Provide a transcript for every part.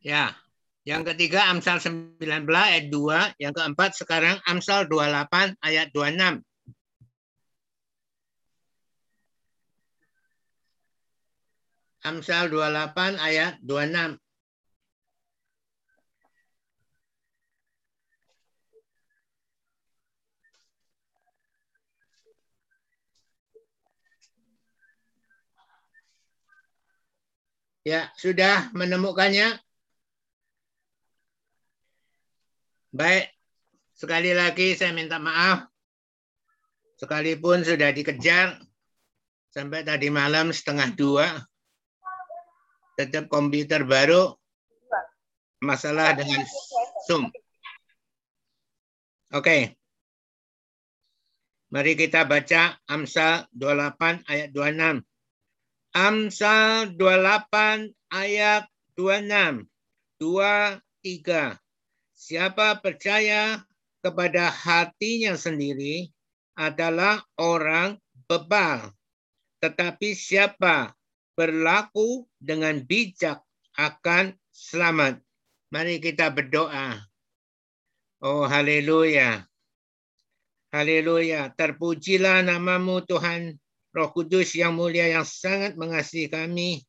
Ya. Yang ketiga Amsal 19 ayat 2, yang keempat sekarang Amsal 28 ayat 26. Amsal 28 ayat 26. Ya, sudah menemukannya? Baik, sekali lagi saya minta maaf. Sekalipun sudah dikejar sampai tadi malam setengah dua, tetap komputer baru, masalah dengan Zoom. Oke. Mari kita baca Amsal 28 ayat 26. Amsal 28 ayat 26. Dua, tiga. Siapa percaya kepada hatinya sendiri adalah orang bebal. Tetapi siapa berlaku dengan bijak akan selamat. Mari kita berdoa. Oh haleluya. Haleluya. Terpujilah namamu Tuhan Roh Kudus yang mulia yang sangat mengasihi kami,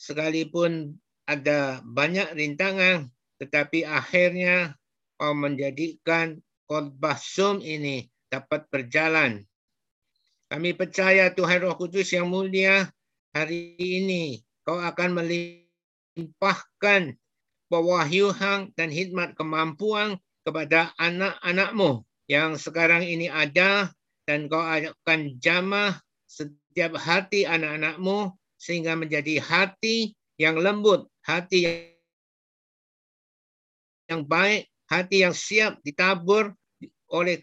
sekalipun ada banyak rintangan, tetapi akhirnya menjadikan khotbah Zoom ini dapat berjalan. Kami percaya Tuhan Roh Kudus yang mulia hari ini kau akan melimpahkan pewahyuhan dan hikmat kemampuan kepada anak-anakmu yang sekarang ini ada dan kau akan jamah setiap hati anak-anakmu sehingga menjadi hati yang lembut, hati yang baik, hati yang siap ditabur oleh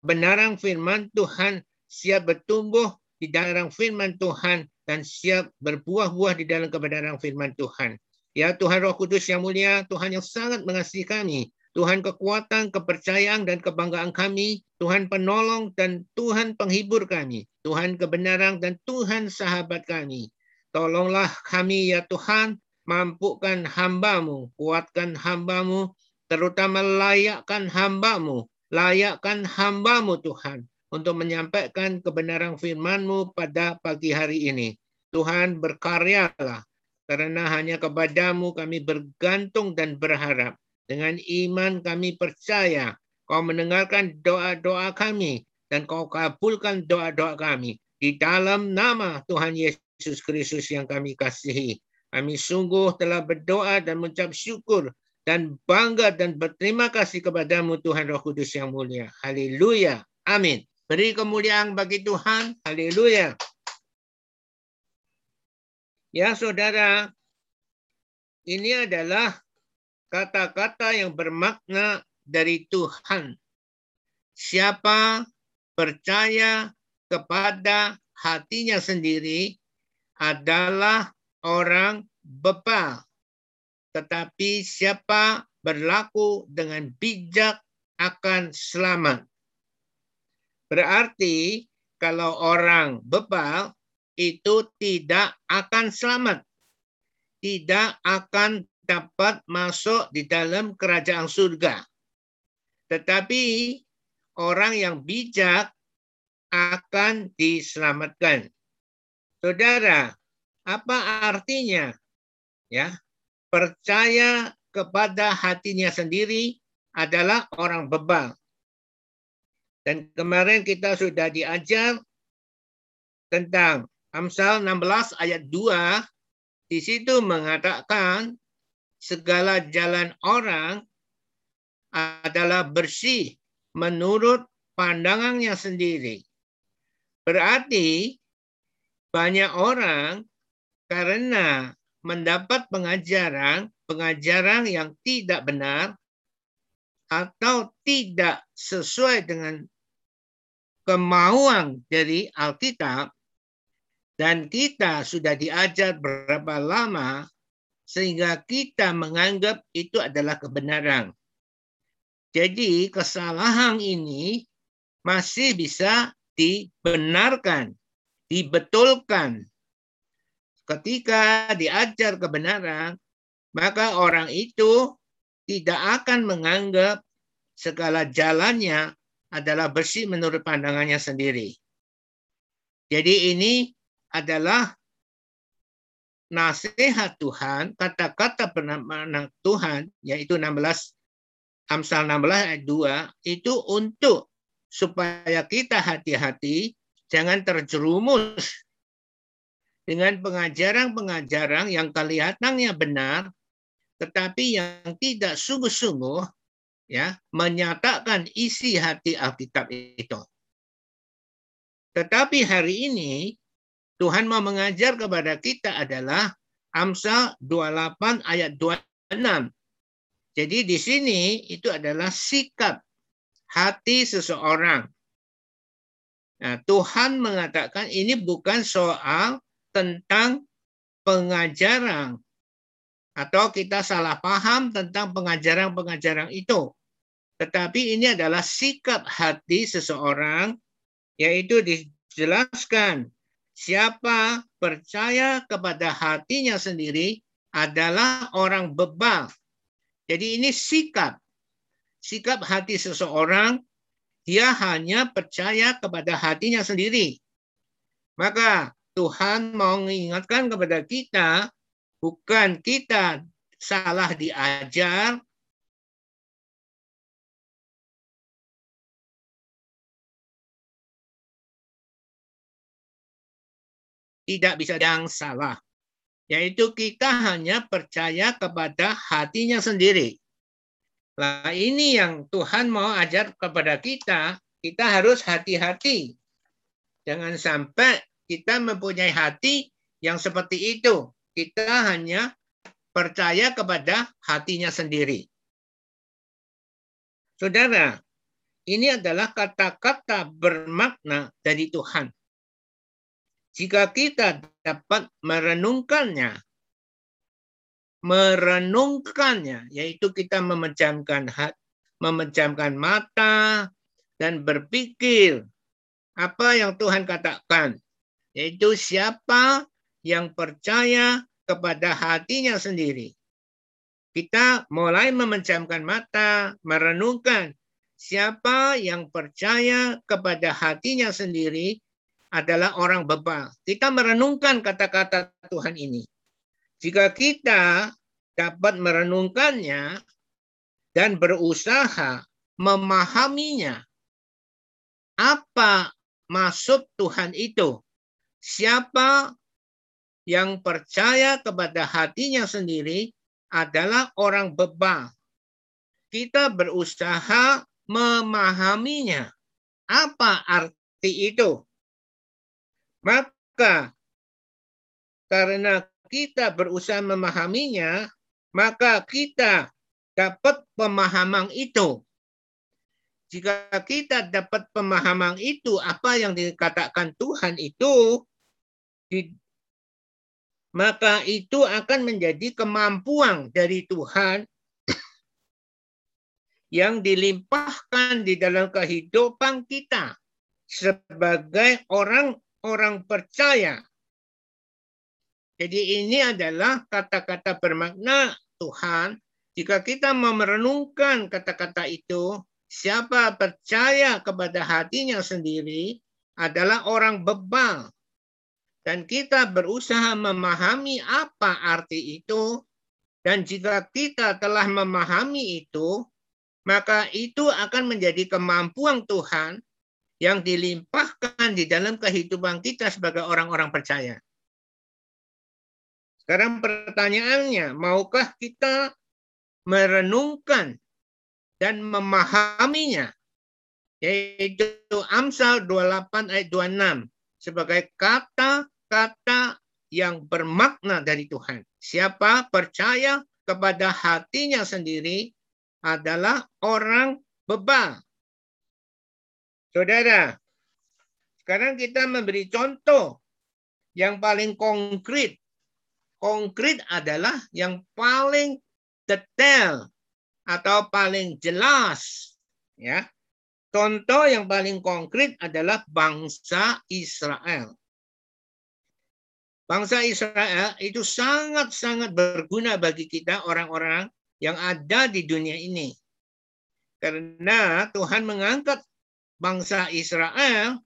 kebenaran firman Tuhan, siap bertumbuh di dalam firman Tuhan dan siap berbuah-buah di dalam kebenaran firman Tuhan. Ya Tuhan Roh Kudus yang mulia, Tuhan yang sangat mengasihi kami. Tuhan kekuatan, kepercayaan, dan kebanggaan kami, Tuhan penolong dan Tuhan penghibur kami, Tuhan kebenaran dan Tuhan sahabat kami. Tolonglah kami ya Tuhan, mampukan hambamu, kuatkan hambamu, terutama layakkan hambamu, layakkan hambamu Tuhan, untuk menyampaikan kebenaran firmanmu pada pagi hari ini. Tuhan berkaryalah, karena hanya kepadamu kami bergantung dan berharap. Dengan iman kami percaya kau mendengarkan doa-doa kami dan kau kabulkan doa-doa kami. Di dalam nama Tuhan Yesus Kristus yang kami kasihi. Kami sungguh telah berdoa dan mengucap syukur dan bangga dan berterima kasih kepadamu Tuhan Roh Kudus yang mulia. Haleluya. Amin. Beri kemuliaan bagi Tuhan. Haleluya. Ya saudara, ini adalah kata-kata yang bermakna dari Tuhan. Siapa percaya kepada hatinya sendiri adalah orang bebal. Tetapi siapa berlaku dengan bijak akan selamat. Berarti kalau orang bebal itu tidak akan selamat. Tidak akan dapat masuk di dalam kerajaan surga. Tetapi orang yang bijak akan diselamatkan. Saudara, apa artinya? Ya, percaya kepada hatinya sendiri adalah orang bebal. Dan kemarin kita sudah diajar tentang Amsal 16 ayat 2 di situ mengatakan segala jalan orang adalah bersih menurut pandangannya sendiri. Berarti banyak orang karena mendapat pengajaran pengajaran yang tidak benar atau tidak sesuai dengan kemauan dari Alkitab dan kita sudah diajar berapa lama sehingga kita menganggap itu adalah kebenaran. Jadi kesalahan ini masih bisa dibenarkan, dibetulkan. Ketika diajar kebenaran, maka orang itu tidak akan menganggap segala jalannya adalah bersih menurut pandangannya sendiri. Jadi ini adalah nasihat Tuhan, kata-kata penampilan Tuhan, yaitu 16 Amsal 16 ayat 2, itu untuk supaya kita hati-hati, jangan terjerumus dengan pengajaran-pengajaran yang kelihatannya benar, tetapi yang tidak sungguh-sungguh ya menyatakan isi hati Alkitab itu. Tetapi hari ini Tuhan mau mengajar kepada kita adalah Amsal 28 ayat 26. Jadi di sini itu adalah sikap hati seseorang. Nah, Tuhan mengatakan ini bukan soal tentang pengajaran atau kita salah paham tentang pengajaran-pengajaran itu. Tetapi ini adalah sikap hati seseorang yaitu dijelaskan siapa percaya kepada hatinya sendiri adalah orang bebal. Jadi ini sikap. Sikap hati seseorang, dia hanya percaya kepada hatinya sendiri. Maka Tuhan mau mengingatkan kepada kita, bukan kita salah diajar, tidak bisa yang salah. Yaitu kita hanya percaya kepada hatinya sendiri. Nah ini yang Tuhan mau ajar kepada kita, kita harus hati-hati. Jangan sampai kita mempunyai hati yang seperti itu. Kita hanya percaya kepada hatinya sendiri. Saudara, ini adalah kata-kata bermakna dari Tuhan. Jika kita dapat merenungkannya, merenungkannya, yaitu kita memejamkan hati, memejamkan mata, dan berpikir apa yang Tuhan katakan, yaitu siapa yang percaya kepada hatinya sendiri. Kita mulai memejamkan mata, merenungkan siapa yang percaya kepada hatinya sendiri, adalah orang bebal. Kita merenungkan kata-kata Tuhan ini. Jika kita dapat merenungkannya dan berusaha memahaminya, apa maksud Tuhan itu? Siapa yang percaya kepada hatinya sendiri adalah orang bebal. Kita berusaha memahaminya. Apa arti itu? Maka karena kita berusaha memahaminya, maka kita dapat pemahaman itu. Jika kita dapat pemahaman itu, apa yang dikatakan Tuhan itu, maka itu akan menjadi kemampuan dari Tuhan yang dilimpahkan di dalam kehidupan kita sebagai orang orang percaya. Jadi ini adalah kata-kata bermakna Tuhan. Jika kita memerenungkan kata-kata itu, siapa percaya kepada hatinya sendiri adalah orang bebal. Dan kita berusaha memahami apa arti itu. Dan jika kita telah memahami itu, maka itu akan menjadi kemampuan Tuhan yang dilimpahkan di dalam kehidupan kita sebagai orang-orang percaya. Sekarang pertanyaannya, maukah kita merenungkan dan memahaminya? Yaitu Amsal 28 ayat 26 sebagai kata-kata yang bermakna dari Tuhan. Siapa percaya kepada hatinya sendiri adalah orang bebal Saudara, sekarang kita memberi contoh yang paling konkret. Konkret adalah yang paling detail atau paling jelas. Ya, Contoh yang paling konkret adalah bangsa Israel. bangsa Israel itu sangat-sangat berguna bagi kita orang-orang yang ada di dunia ini. Karena Tuhan mengangkat bangsa Israel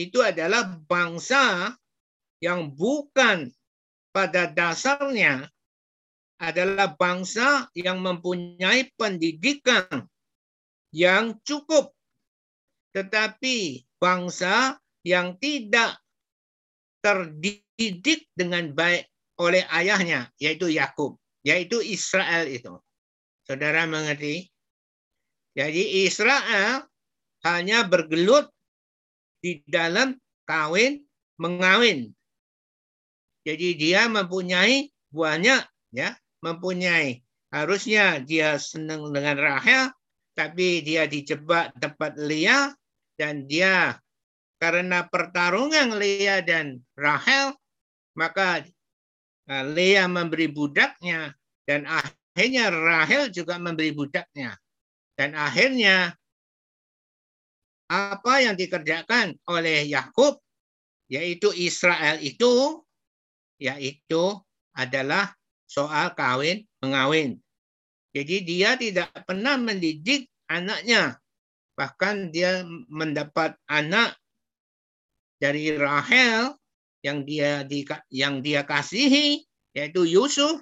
itu adalah bangsa yang bukan pada dasarnya adalah bangsa yang mempunyai pendidikan yang cukup. Tetapi bangsa yang tidak terdidik dengan baik oleh ayahnya, yaitu Yakub, yaitu Israel itu. Saudara mengerti? Jadi Israel hanya bergelut di dalam kawin mengawin. Jadi dia mempunyai banyak ya, mempunyai harusnya dia senang dengan Rahel, tapi dia dijebak tempat Leah dan dia karena pertarungan Leah dan Rahel, maka uh, Leah memberi budaknya dan akhirnya Rahel juga memberi budaknya. Dan akhirnya apa yang dikerjakan oleh Yakub yaitu Israel itu yaitu adalah soal kawin mengawin. Jadi dia tidak pernah mendidik anaknya. Bahkan dia mendapat anak dari Rahel yang dia di, yang dia kasihi yaitu Yusuf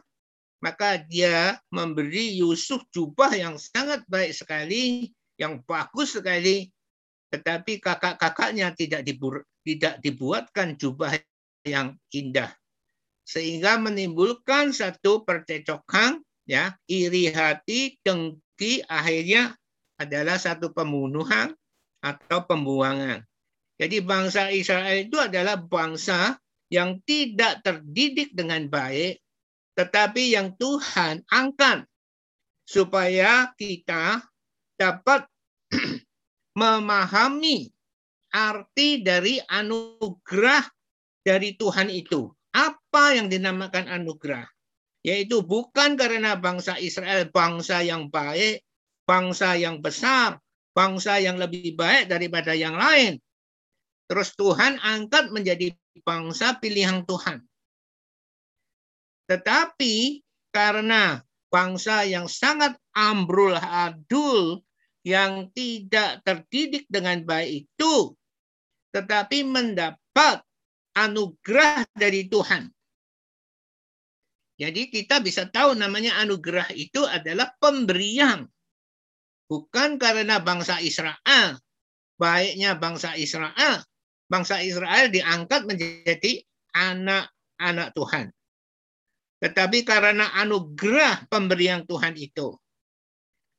maka dia memberi Yusuf jubah yang sangat baik sekali yang bagus sekali tetapi kakak-kakaknya tidak dibur, tidak dibuatkan jubah yang indah sehingga menimbulkan satu percecokan ya iri hati dengki akhirnya adalah satu pembunuhan atau pembuangan jadi bangsa Israel itu adalah bangsa yang tidak terdidik dengan baik, tetapi yang Tuhan angkat supaya kita dapat memahami arti dari anugerah dari Tuhan itu. Apa yang dinamakan anugerah? Yaitu bukan karena bangsa Israel bangsa yang baik, bangsa yang besar, bangsa yang lebih baik daripada yang lain, Terus Tuhan angkat menjadi bangsa pilihan Tuhan. Tetapi karena bangsa yang sangat ambrul adul yang tidak terdidik dengan baik itu tetapi mendapat anugerah dari Tuhan. Jadi kita bisa tahu namanya anugerah itu adalah pemberian. Bukan karena bangsa Israel, baiknya bangsa Israel, bangsa Israel diangkat menjadi anak-anak Tuhan. Tetapi karena anugerah pemberian Tuhan itu,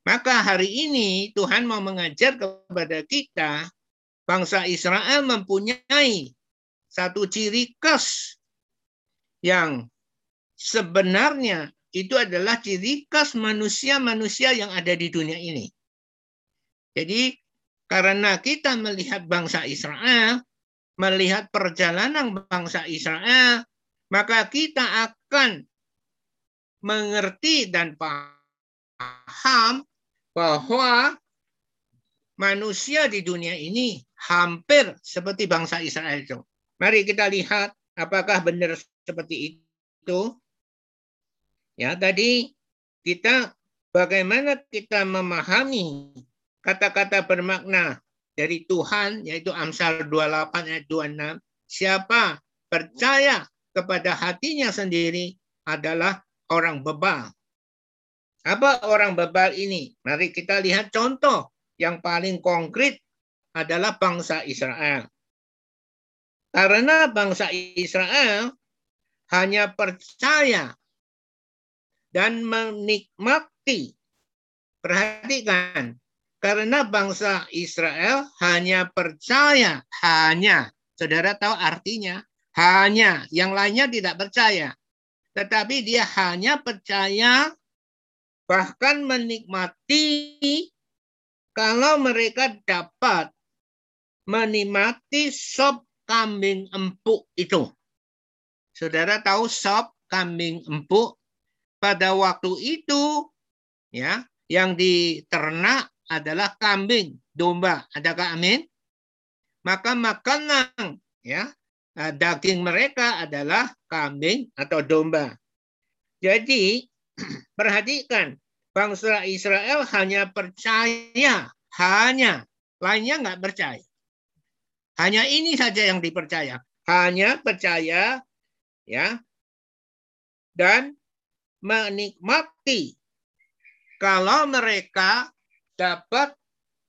maka hari ini Tuhan mau mengajar kepada kita, bangsa Israel mempunyai satu ciri khas yang sebenarnya itu adalah ciri khas manusia-manusia yang ada di dunia ini. Jadi karena kita melihat bangsa Israel, melihat perjalanan bangsa Israel, maka kita akan mengerti dan paham bahwa manusia di dunia ini hampir seperti bangsa Israel itu. Mari kita lihat apakah benar seperti itu. Ya, tadi kita bagaimana kita memahami kata-kata bermakna dari Tuhan yaitu Amsal 28 ayat 26 siapa percaya kepada hatinya sendiri adalah orang bebal. Apa orang bebal ini? Mari kita lihat contoh yang paling konkret adalah bangsa Israel. Karena bangsa Israel hanya percaya dan menikmati. Perhatikan, karena bangsa Israel hanya percaya, hanya. Saudara tahu artinya? Hanya. Yang lainnya tidak percaya. Tetapi dia hanya percaya bahkan menikmati kalau mereka dapat menikmati sop kambing empuk itu. Saudara tahu sop kambing empuk pada waktu itu ya yang diternak adalah kambing, domba. Adakah amin? Maka makanan ya uh, daging mereka adalah kambing atau domba. Jadi perhatikan bangsa Israel hanya percaya, hanya lainnya nggak percaya. Hanya ini saja yang dipercaya, hanya percaya, ya, dan menikmati. Kalau mereka dapat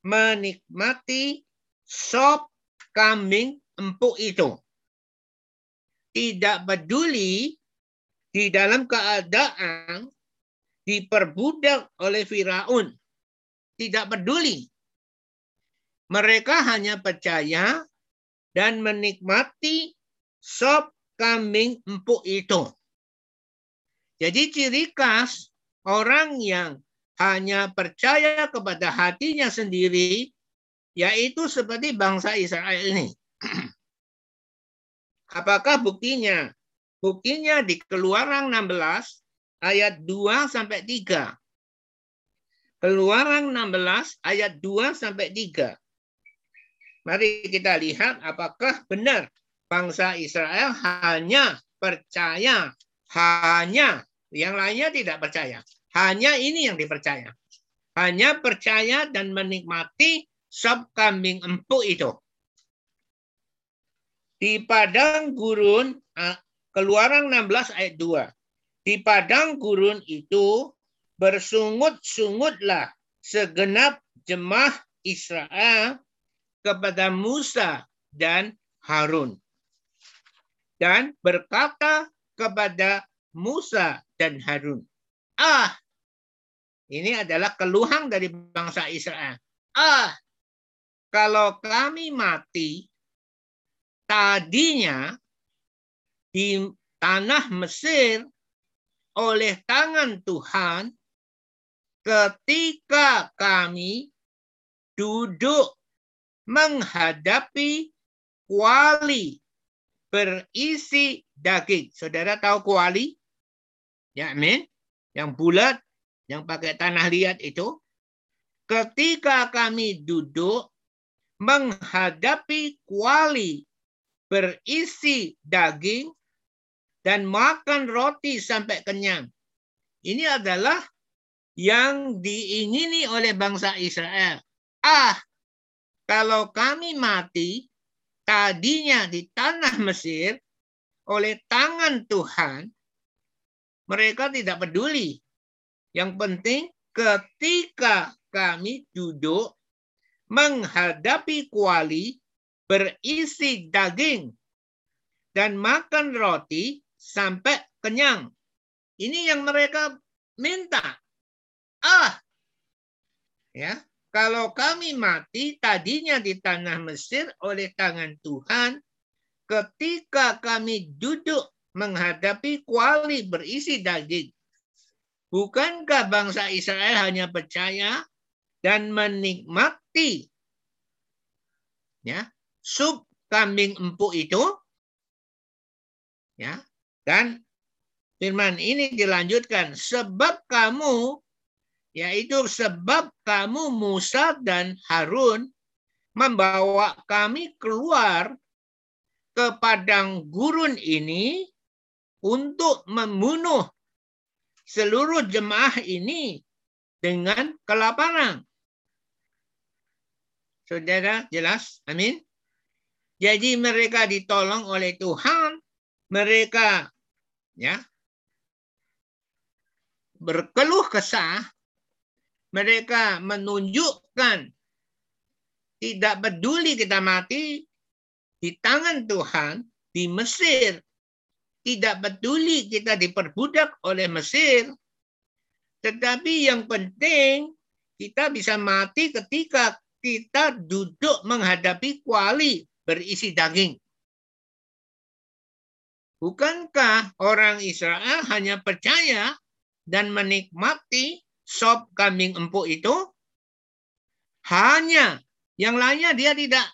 menikmati sop kambing empuk itu. Tidak peduli di dalam keadaan diperbudak oleh Firaun. Tidak peduli. Mereka hanya percaya dan menikmati sop kambing empuk itu. Jadi ciri khas orang yang hanya percaya kepada hatinya sendiri, yaitu seperti bangsa Israel ini. Apakah buktinya? Buktinya di Keluaran 16 ayat 2 sampai 3. Keluaran 16 ayat 2 sampai 3. Mari kita lihat apakah benar bangsa Israel hanya percaya, hanya yang lainnya tidak percaya. Hanya ini yang dipercaya. Hanya percaya dan menikmati sop kambing empuk itu. Di padang gurun Keluaran 16 ayat 2. Di padang gurun itu bersungut-sungutlah segenap jemaah Israel kepada Musa dan Harun. Dan berkata kepada Musa dan Harun. Ah, ini adalah keluhan dari bangsa Israel. Ah, kalau kami mati, tadinya di tanah Mesir oleh tangan Tuhan ketika kami duduk menghadapi kuali berisi daging. Saudara tahu kuali? Ya, amin. Yang bulat, yang pakai tanah liat itu. Ketika kami duduk menghadapi kuali berisi daging, dan makan roti sampai kenyang. Ini adalah yang diingini oleh bangsa Israel. Ah, kalau kami mati tadinya di tanah Mesir oleh tangan Tuhan, mereka tidak peduli. Yang penting ketika kami duduk menghadapi kuali berisi daging dan makan roti sampai kenyang. Ini yang mereka minta. Ah, ya, kalau kami mati tadinya di tanah Mesir oleh tangan Tuhan, ketika kami duduk menghadapi kuali berisi daging, bukankah bangsa Israel hanya percaya dan menikmati? Ya sup kambing empuk itu ya dan firman ini dilanjutkan, sebab kamu, yaitu sebab kamu Musa dan Harun membawa kami keluar ke padang gurun ini untuk membunuh seluruh jemaah ini dengan kelaparan. Saudara, jelas? Amin. Jadi mereka ditolong oleh Tuhan mereka ya berkeluh kesah, mereka menunjukkan tidak peduli kita mati di tangan Tuhan di Mesir, tidak peduli kita diperbudak oleh Mesir, tetapi yang penting kita bisa mati ketika kita duduk menghadapi kuali berisi daging. Bukankah orang Israel hanya percaya dan menikmati sop kambing empuk itu? Hanya yang lainnya dia tidak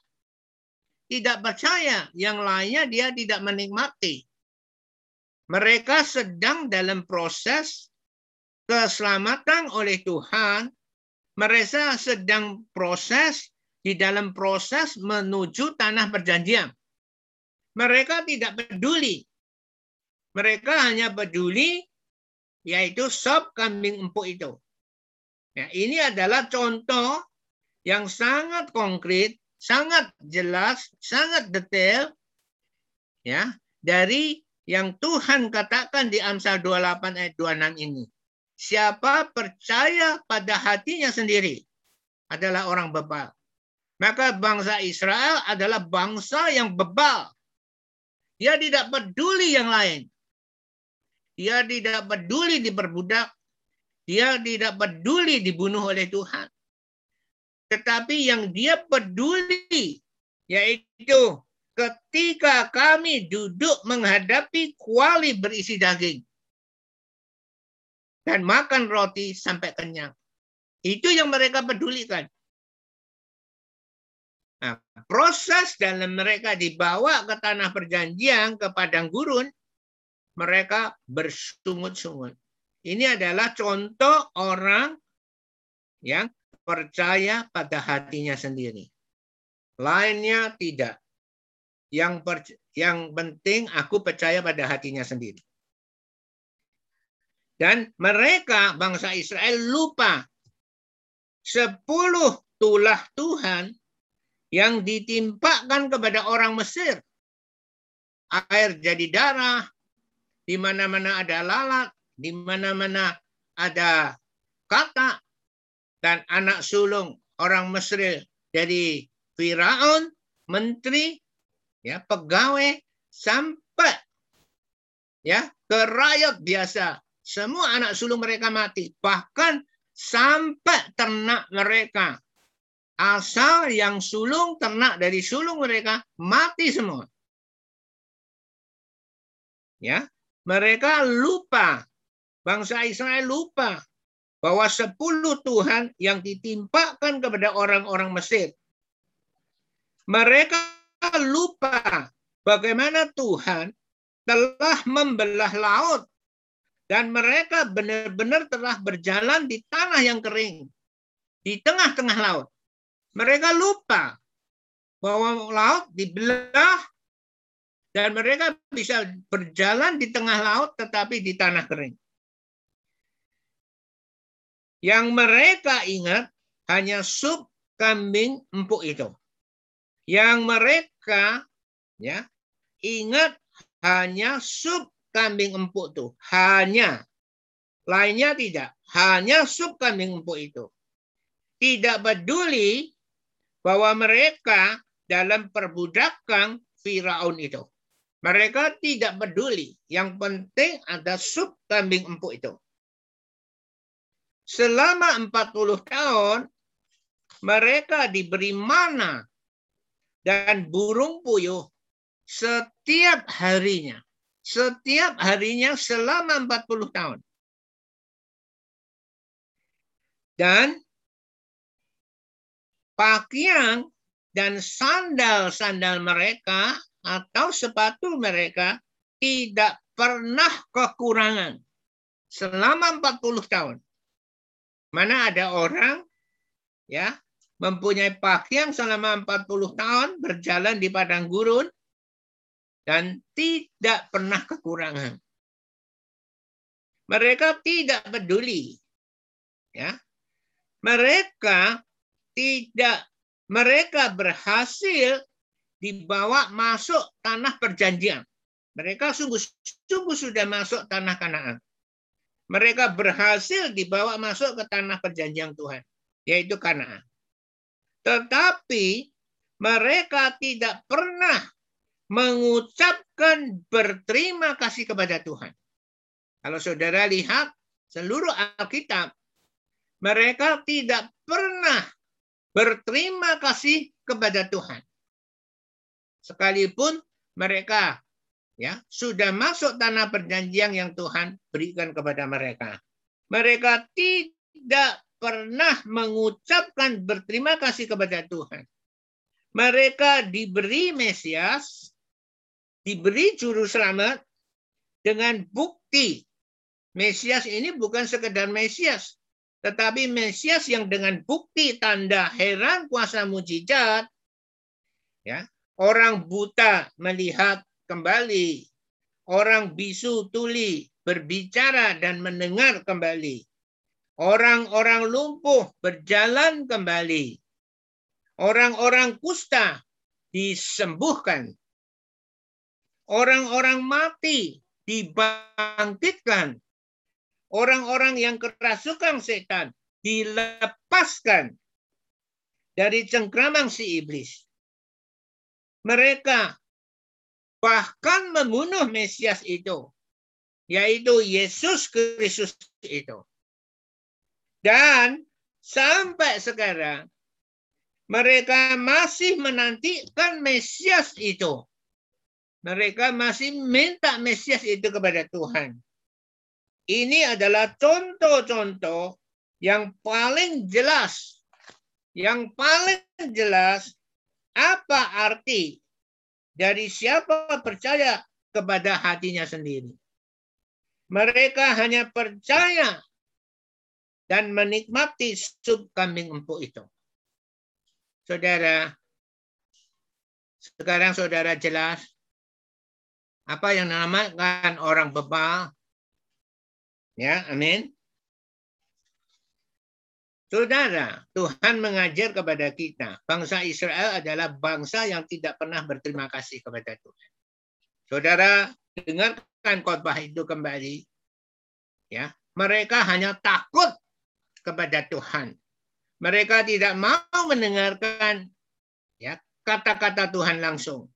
tidak percaya, yang lainnya dia tidak menikmati. Mereka sedang dalam proses keselamatan oleh Tuhan. Mereka sedang proses di dalam proses menuju tanah perjanjian. mereka tidak peduli. Mereka hanya peduli yaitu sop kambing empuk itu. Ya, ini adalah contoh yang sangat konkret, sangat jelas, sangat detail ya dari yang Tuhan katakan di Amsal 28 ayat 26 ini. Siapa percaya pada hatinya sendiri adalah orang bebal. Maka bangsa Israel adalah bangsa yang bebal. Dia tidak peduli yang lain. Dia tidak peduli diperbudak. Dia tidak peduli dibunuh oleh Tuhan. Tetapi yang dia peduli yaitu ketika kami duduk menghadapi kuali berisi daging dan makan roti sampai kenyang. Itu yang mereka pedulikan. Nah, proses dalam mereka dibawa ke tanah perjanjian, ke padang gurun, mereka bersungut-sungut. Ini adalah contoh orang yang percaya pada hatinya sendiri. Lainnya tidak. Yang yang penting aku percaya pada hatinya sendiri. Dan mereka bangsa Israel lupa sepuluh tulah Tuhan yang ditimpakan kepada orang Mesir. Air jadi darah, di mana-mana ada lalat, di mana-mana ada kata, dan anak sulung orang Mesir jadi Firaun, menteri, ya pegawai, sampai ya ke rakyat biasa. Semua anak sulung mereka mati. Bahkan sampai ternak mereka. Asal yang sulung ternak dari sulung mereka mati semua. Ya, mereka lupa. Bangsa Israel lupa bahwa sepuluh Tuhan yang ditimpakan kepada orang-orang Mesir. Mereka lupa bagaimana Tuhan telah membelah laut dan mereka benar-benar telah berjalan di tanah yang kering. Di tengah-tengah laut. Mereka lupa bahwa laut dibelah dan mereka bisa berjalan di tengah laut tetapi di tanah kering. Yang mereka ingat hanya sup kambing empuk itu. Yang mereka ya ingat hanya sup kambing empuk tuh. Hanya. Lainnya tidak. Hanya sup kambing empuk itu. Tidak peduli bahwa mereka dalam perbudakan Firaun itu. Mereka tidak peduli. Yang penting ada sup kambing empuk itu. Selama 40 tahun, mereka diberi mana dan burung puyuh setiap harinya setiap harinya selama 40 tahun. Dan pakaian dan sandal-sandal mereka atau sepatu mereka tidak pernah kekurangan selama 40 tahun. Mana ada orang ya mempunyai pakaian selama 40 tahun berjalan di padang gurun dan tidak pernah kekurangan. Mereka tidak peduli. Ya. Mereka tidak mereka berhasil dibawa masuk tanah perjanjian. Mereka sungguh-sungguh sudah masuk tanah Kanaan. Mereka berhasil dibawa masuk ke tanah perjanjian Tuhan, yaitu Kanaan. Tetapi mereka tidak pernah mengucapkan berterima kasih kepada Tuhan. Kalau saudara lihat seluruh Alkitab, mereka tidak pernah berterima kasih kepada Tuhan. Sekalipun mereka ya sudah masuk tanah perjanjian yang Tuhan berikan kepada mereka. Mereka tidak pernah mengucapkan berterima kasih kepada Tuhan. Mereka diberi Mesias, diberi juru selamat dengan bukti Mesias ini bukan sekedar Mesias, tetapi Mesias yang dengan bukti tanda heran kuasa mujizat, ya orang buta melihat, kembali. Orang bisu tuli berbicara dan mendengar kembali. Orang-orang lumpuh berjalan kembali. Orang-orang kusta disembuhkan. Orang-orang mati dibangkitkan. Orang-orang yang kerasukan setan dilepaskan dari cengkramang si iblis. Mereka bahkan membunuh Mesias itu, yaitu Yesus Kristus itu. Dan sampai sekarang mereka masih menantikan Mesias itu. Mereka masih minta Mesias itu kepada Tuhan. Ini adalah contoh-contoh yang paling jelas. Yang paling jelas apa arti dari siapa percaya kepada hatinya sendiri. Mereka hanya percaya dan menikmati sup kambing empuk itu. Saudara, sekarang saudara jelas apa yang dinamakan orang bebal. Ya, amin. Saudara, Tuhan mengajar kepada kita, bangsa Israel adalah bangsa yang tidak pernah berterima kasih kepada Tuhan. Saudara, dengarkan khotbah itu kembali. Ya, mereka hanya takut kepada Tuhan. Mereka tidak mau mendengarkan ya kata-kata Tuhan langsung.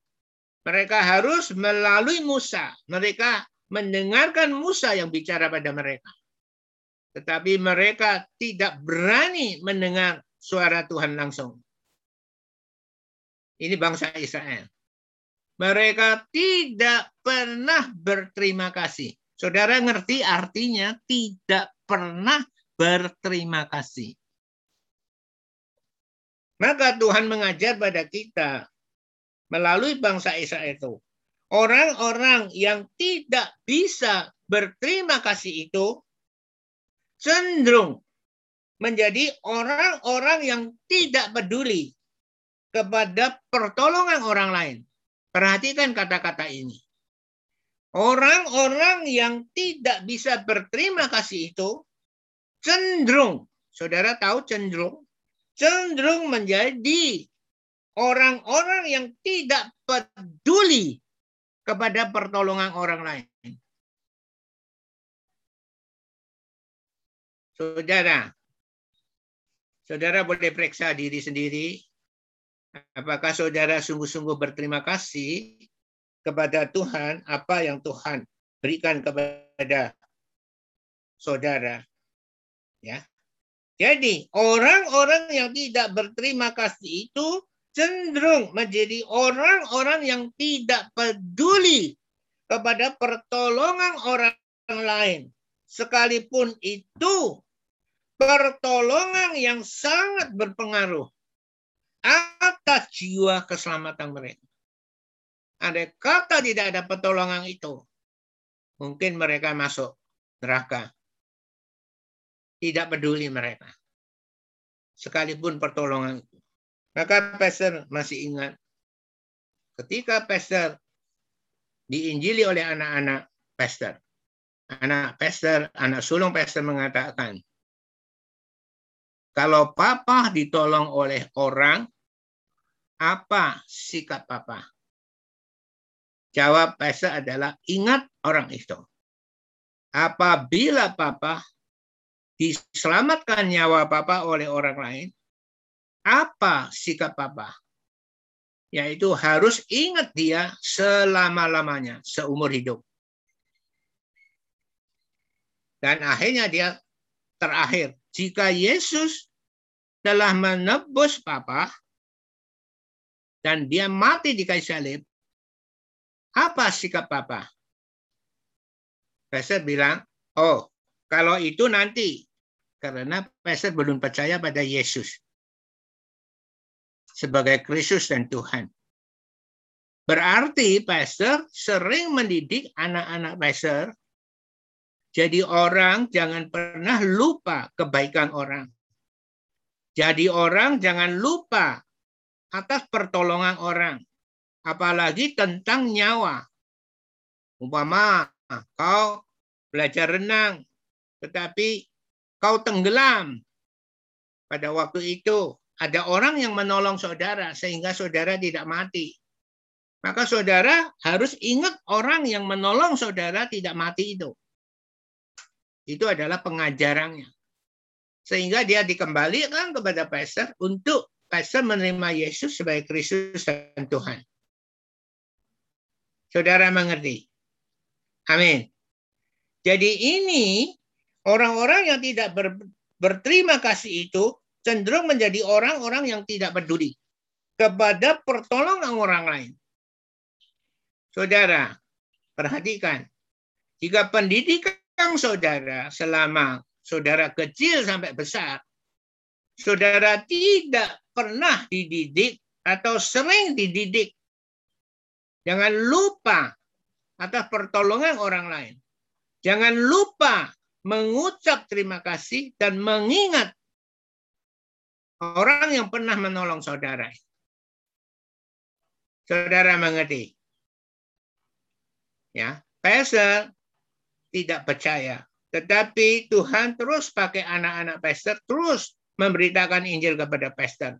Mereka harus melalui Musa. Mereka mendengarkan Musa yang bicara pada mereka. Tetapi mereka tidak berani mendengar suara Tuhan langsung. Ini bangsa Israel. Mereka tidak pernah berterima kasih. Saudara ngerti artinya tidak pernah berterima kasih. Maka Tuhan mengajar pada kita melalui bangsa Israel itu. Orang-orang yang tidak bisa berterima kasih itu cenderung menjadi orang-orang yang tidak peduli kepada pertolongan orang lain. Perhatikan kata-kata ini. Orang-orang yang tidak bisa berterima kasih itu cenderung, saudara tahu cenderung, cenderung menjadi orang-orang yang tidak peduli kepada pertolongan orang lain. Saudara, saudara boleh periksa diri sendiri. Apakah saudara sungguh-sungguh berterima kasih kepada Tuhan apa yang Tuhan berikan kepada saudara? Ya. Jadi, orang-orang yang tidak berterima kasih itu cenderung menjadi orang-orang yang tidak peduli kepada pertolongan orang lain sekalipun itu pertolongan yang sangat berpengaruh atas jiwa keselamatan mereka. Ada kata tidak ada pertolongan itu, mungkin mereka masuk neraka. Tidak peduli mereka. Sekalipun pertolongan itu. Maka pastor masih ingat ketika pastor diinjili oleh anak-anak pastor anak pastor, anak sulung pastor mengatakan, kalau papa ditolong oleh orang, apa sikap papa? Jawab pastor adalah ingat orang itu. Apabila papa diselamatkan nyawa papa oleh orang lain, apa sikap papa? Yaitu harus ingat dia selama-lamanya, seumur hidup. Dan akhirnya dia terakhir. Jika Yesus telah menebus Papa dan dia mati di kayu salib, apa sikap Papa? Pastor bilang, oh kalau itu nanti. Karena Pastor belum percaya pada Yesus sebagai Kristus dan Tuhan. Berarti pastor sering mendidik anak-anak pastor jadi orang jangan pernah lupa kebaikan orang. Jadi orang jangan lupa atas pertolongan orang. Apalagi tentang nyawa. Umpama kau belajar renang, tetapi kau tenggelam. Pada waktu itu ada orang yang menolong saudara sehingga saudara tidak mati. Maka saudara harus ingat orang yang menolong saudara tidak mati itu. Itu adalah pengajarannya. Sehingga dia dikembalikan kepada pastor untuk pastor menerima Yesus sebagai Kristus dan Tuhan. Saudara mengerti? Amin. Jadi ini orang-orang yang tidak ber, berterima kasih itu cenderung menjadi orang-orang yang tidak peduli kepada pertolongan orang lain. Saudara, perhatikan. Jika pendidikan saudara selama saudara kecil sampai besar, saudara tidak pernah dididik atau sering dididik. Jangan lupa atas pertolongan orang lain. Jangan lupa mengucap terima kasih dan mengingat orang yang pernah menolong saudara. Saudara mengerti? Ya, pastor tidak percaya, tetapi Tuhan terus pakai anak-anak pastor terus memberitakan Injil kepada pastor.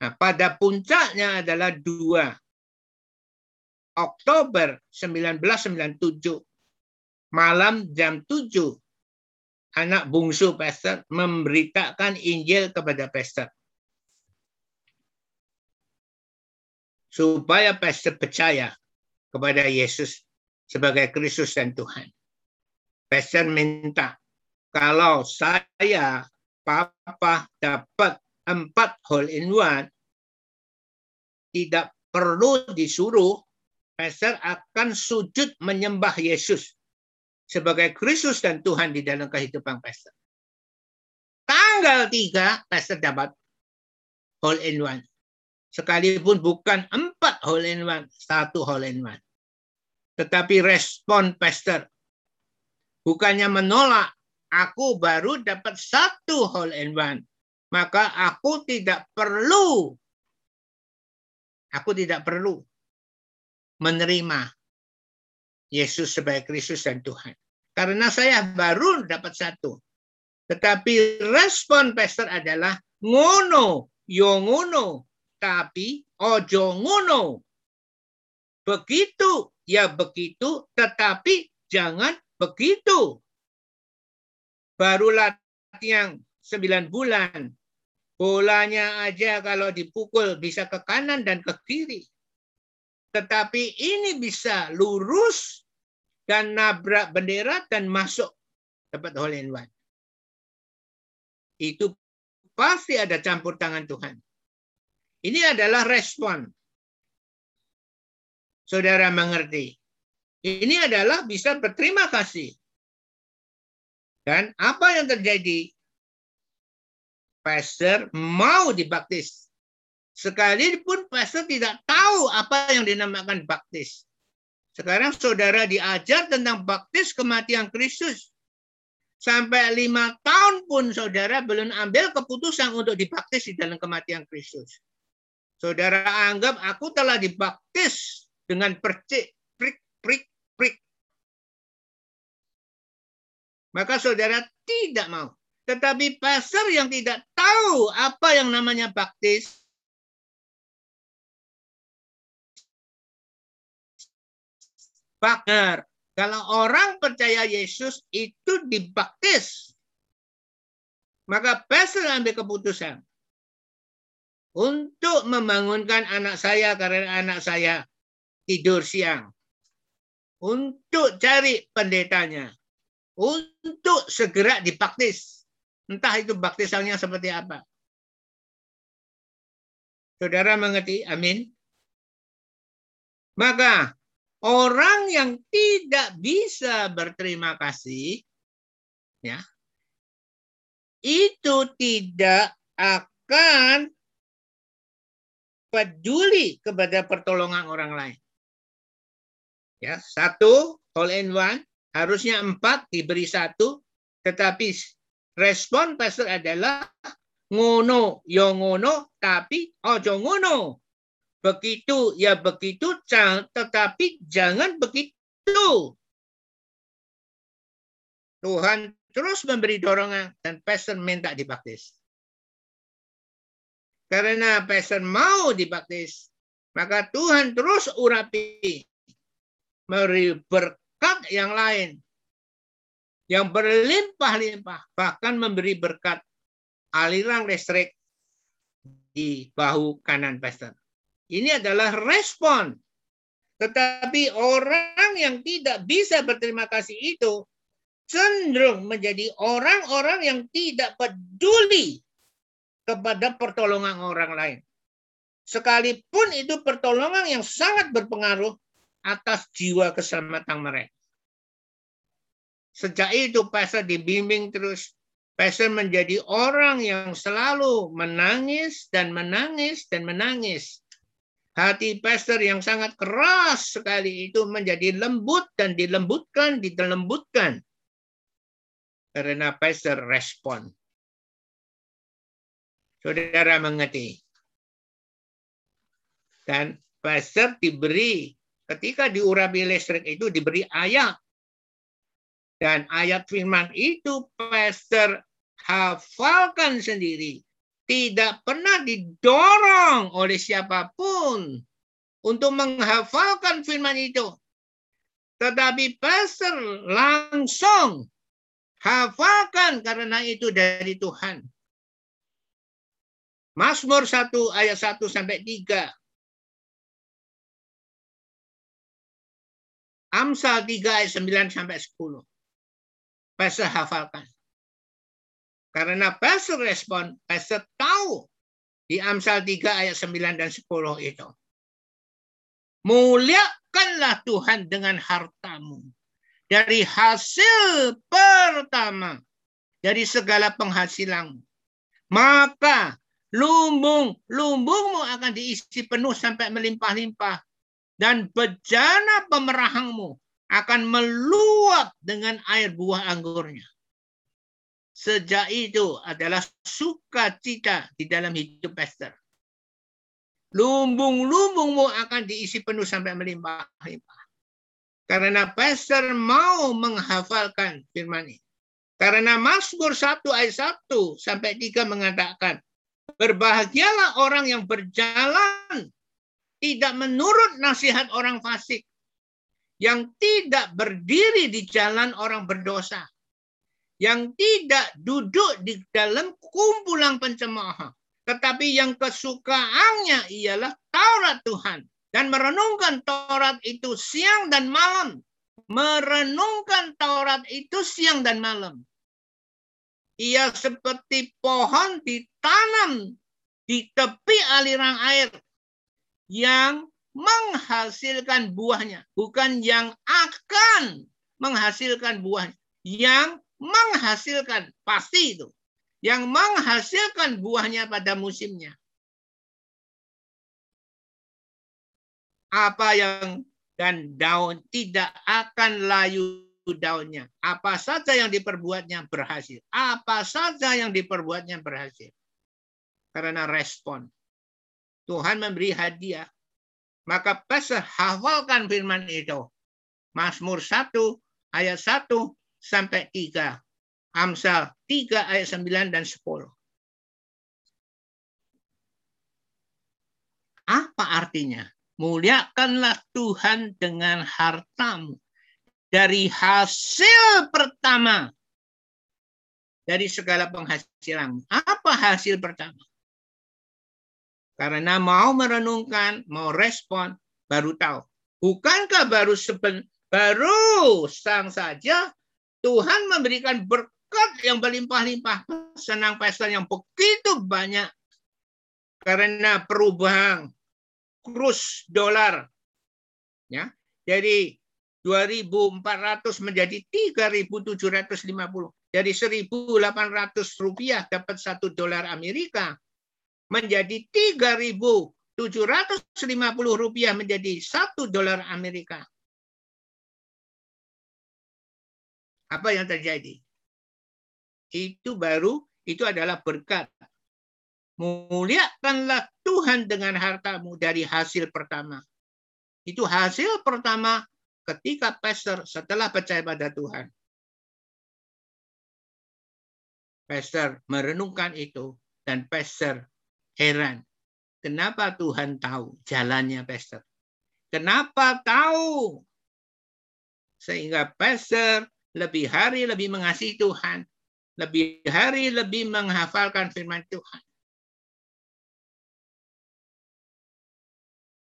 Nah, pada puncaknya adalah dua Oktober 1997 malam jam 7 anak bungsu pastor memberitakan Injil kepada pastor. Supaya pastor percaya kepada Yesus sebagai Kristus dan Tuhan. Pastor minta kalau saya papa dapat empat hole in one, tidak perlu disuruh pastor akan sujud menyembah Yesus sebagai Kristus dan Tuhan di dalam kehidupan pastor. Tanggal 3 pastor dapat hole in one. Sekalipun bukan empat hole in one, satu hole in one. Tetapi respon pastor bukannya menolak, aku baru dapat satu hole in one. Maka aku tidak perlu aku tidak perlu menerima Yesus sebagai Kristus dan Tuhan. Karena saya baru dapat satu. Tetapi respon pastor adalah ngono, yo ngono, tapi ojo ngono. Begitu, ya begitu, tetapi jangan begitu. Baru latihan sembilan bulan. Bolanya aja kalau dipukul bisa ke kanan dan ke kiri. Tetapi ini bisa lurus dan nabrak bendera dan masuk dapat hole in one. Itu pasti ada campur tangan Tuhan. Ini adalah respon. Saudara mengerti. Ini adalah bisa berterima kasih. Dan apa yang terjadi? Pastor mau dibaptis. Sekalipun pastor tidak tahu apa yang dinamakan baptis. Sekarang saudara diajar tentang baptis kematian Kristus. Sampai lima tahun pun saudara belum ambil keputusan untuk dibaptis di dalam kematian Kristus. Saudara anggap aku telah dibaptis dengan percik, prik, prik, prik. Maka saudara tidak mau. Tetapi pastor yang tidak tahu apa yang namanya baptis, Bakar. Kalau orang percaya Yesus itu dibaptis. Maka pastor ambil keputusan. Untuk membangunkan anak saya karena anak saya tidur siang. Untuk cari pendetanya. Untuk segera dibaptis. Entah itu baptisannya seperti apa. Saudara mengerti? Amin. Maka orang yang tidak bisa berterima kasih ya itu tidak akan peduli kepada pertolongan orang lain. Ya, satu all in one harusnya empat diberi satu, tetapi respon pastor adalah ngono yo ngono tapi ojo ngono. Begitu ya begitu, tetapi jangan begitu. itu Tuhan terus memberi dorongan dan Pastor minta dibaptis. Karena Pastor mau dibaptis, maka Tuhan terus urapi memberi berkat yang lain yang berlimpah-limpah bahkan memberi berkat aliran listrik di bahu kanan pastor. Ini adalah respon. Tetapi orang yang tidak bisa berterima kasih itu cenderung menjadi orang-orang yang tidak peduli kepada pertolongan orang lain. Sekalipun itu pertolongan yang sangat berpengaruh atas jiwa keselamatan mereka. Sejak itu pastor dibimbing terus. Pastor menjadi orang yang selalu menangis dan menangis dan menangis. Hati pastor yang sangat keras sekali itu menjadi lembut dan dilembutkan, dilembutkan. Karena pastor respon. Saudara mengerti. Dan pastor diberi, ketika diurapi listrik itu diberi ayat dan ayat firman itu pastor hafalkan sendiri. Tidak pernah didorong oleh siapa pun untuk menghafalkan firman itu. Tetapi pastor langsung hafalkan karena itu dari Tuhan. Mazmur 1 ayat 1 sampai 3. Amsal 3 ayat 9 sampai 10. Pastor hafalkan. Karena pastor respon, pastor tahu di Amsal 3 ayat 9 dan 10 itu. Muliakanlah Tuhan dengan hartamu. Dari hasil pertama. Dari segala penghasilanmu. Maka lumbung, lumbungmu akan diisi penuh sampai melimpah-limpah. Dan bejana pemerahangmu akan meluap dengan air buah anggurnya. Sejak itu adalah sukacita di dalam hidup pastor. Lumbung-lumbungmu akan diisi penuh sampai melimpah-limpah. Karena pastor mau menghafalkan firman ini. Karena Mazmur 1 ayat 1 sampai 3 mengatakan, Berbahagialah orang yang berjalan tidak menurut nasihat orang fasik, yang tidak berdiri di jalan orang berdosa, yang tidak duduk di dalam kumpulan pencemahan, tetapi yang kesukaannya ialah Taurat Tuhan. Dan merenungkan Taurat itu siang dan malam, merenungkan Taurat itu siang dan malam. Ia seperti pohon ditanam di tepi aliran air yang menghasilkan buahnya, bukan yang akan menghasilkan buahnya, yang menghasilkan pasti itu, yang menghasilkan buahnya pada musimnya. Apa yang dan daun tidak akan layu daunnya. Apa saja yang diperbuatnya berhasil. Apa saja yang diperbuatnya berhasil. Karena respon. Tuhan memberi hadiah maka pastor hafalkan firman itu. Mazmur 1 ayat 1 sampai 3. Amsal 3 ayat 9 dan 10. Apa artinya? Muliakanlah Tuhan dengan hartamu. Dari hasil pertama. Dari segala penghasilan. Apa hasil pertama? Karena mau merenungkan, mau respon, baru tahu. Bukankah baru seben, baru sang saja Tuhan memberikan berkat yang berlimpah-limpah. Senang pesta yang begitu banyak. Karena perubahan kurs dolar. Ya, jadi 2.400 menjadi 3.750. Dari 1.800 rupiah dapat satu dolar Amerika menjadi 3.750 rupiah menjadi satu dolar Amerika. Apa yang terjadi? Itu baru, itu adalah berkat. Muliakanlah Tuhan dengan hartamu dari hasil pertama. Itu hasil pertama ketika pastor setelah percaya pada Tuhan, pastor merenungkan itu dan pastor heran. Kenapa Tuhan tahu jalannya pastor? Kenapa tahu? Sehingga pastor lebih hari lebih mengasihi Tuhan, lebih hari lebih menghafalkan firman Tuhan.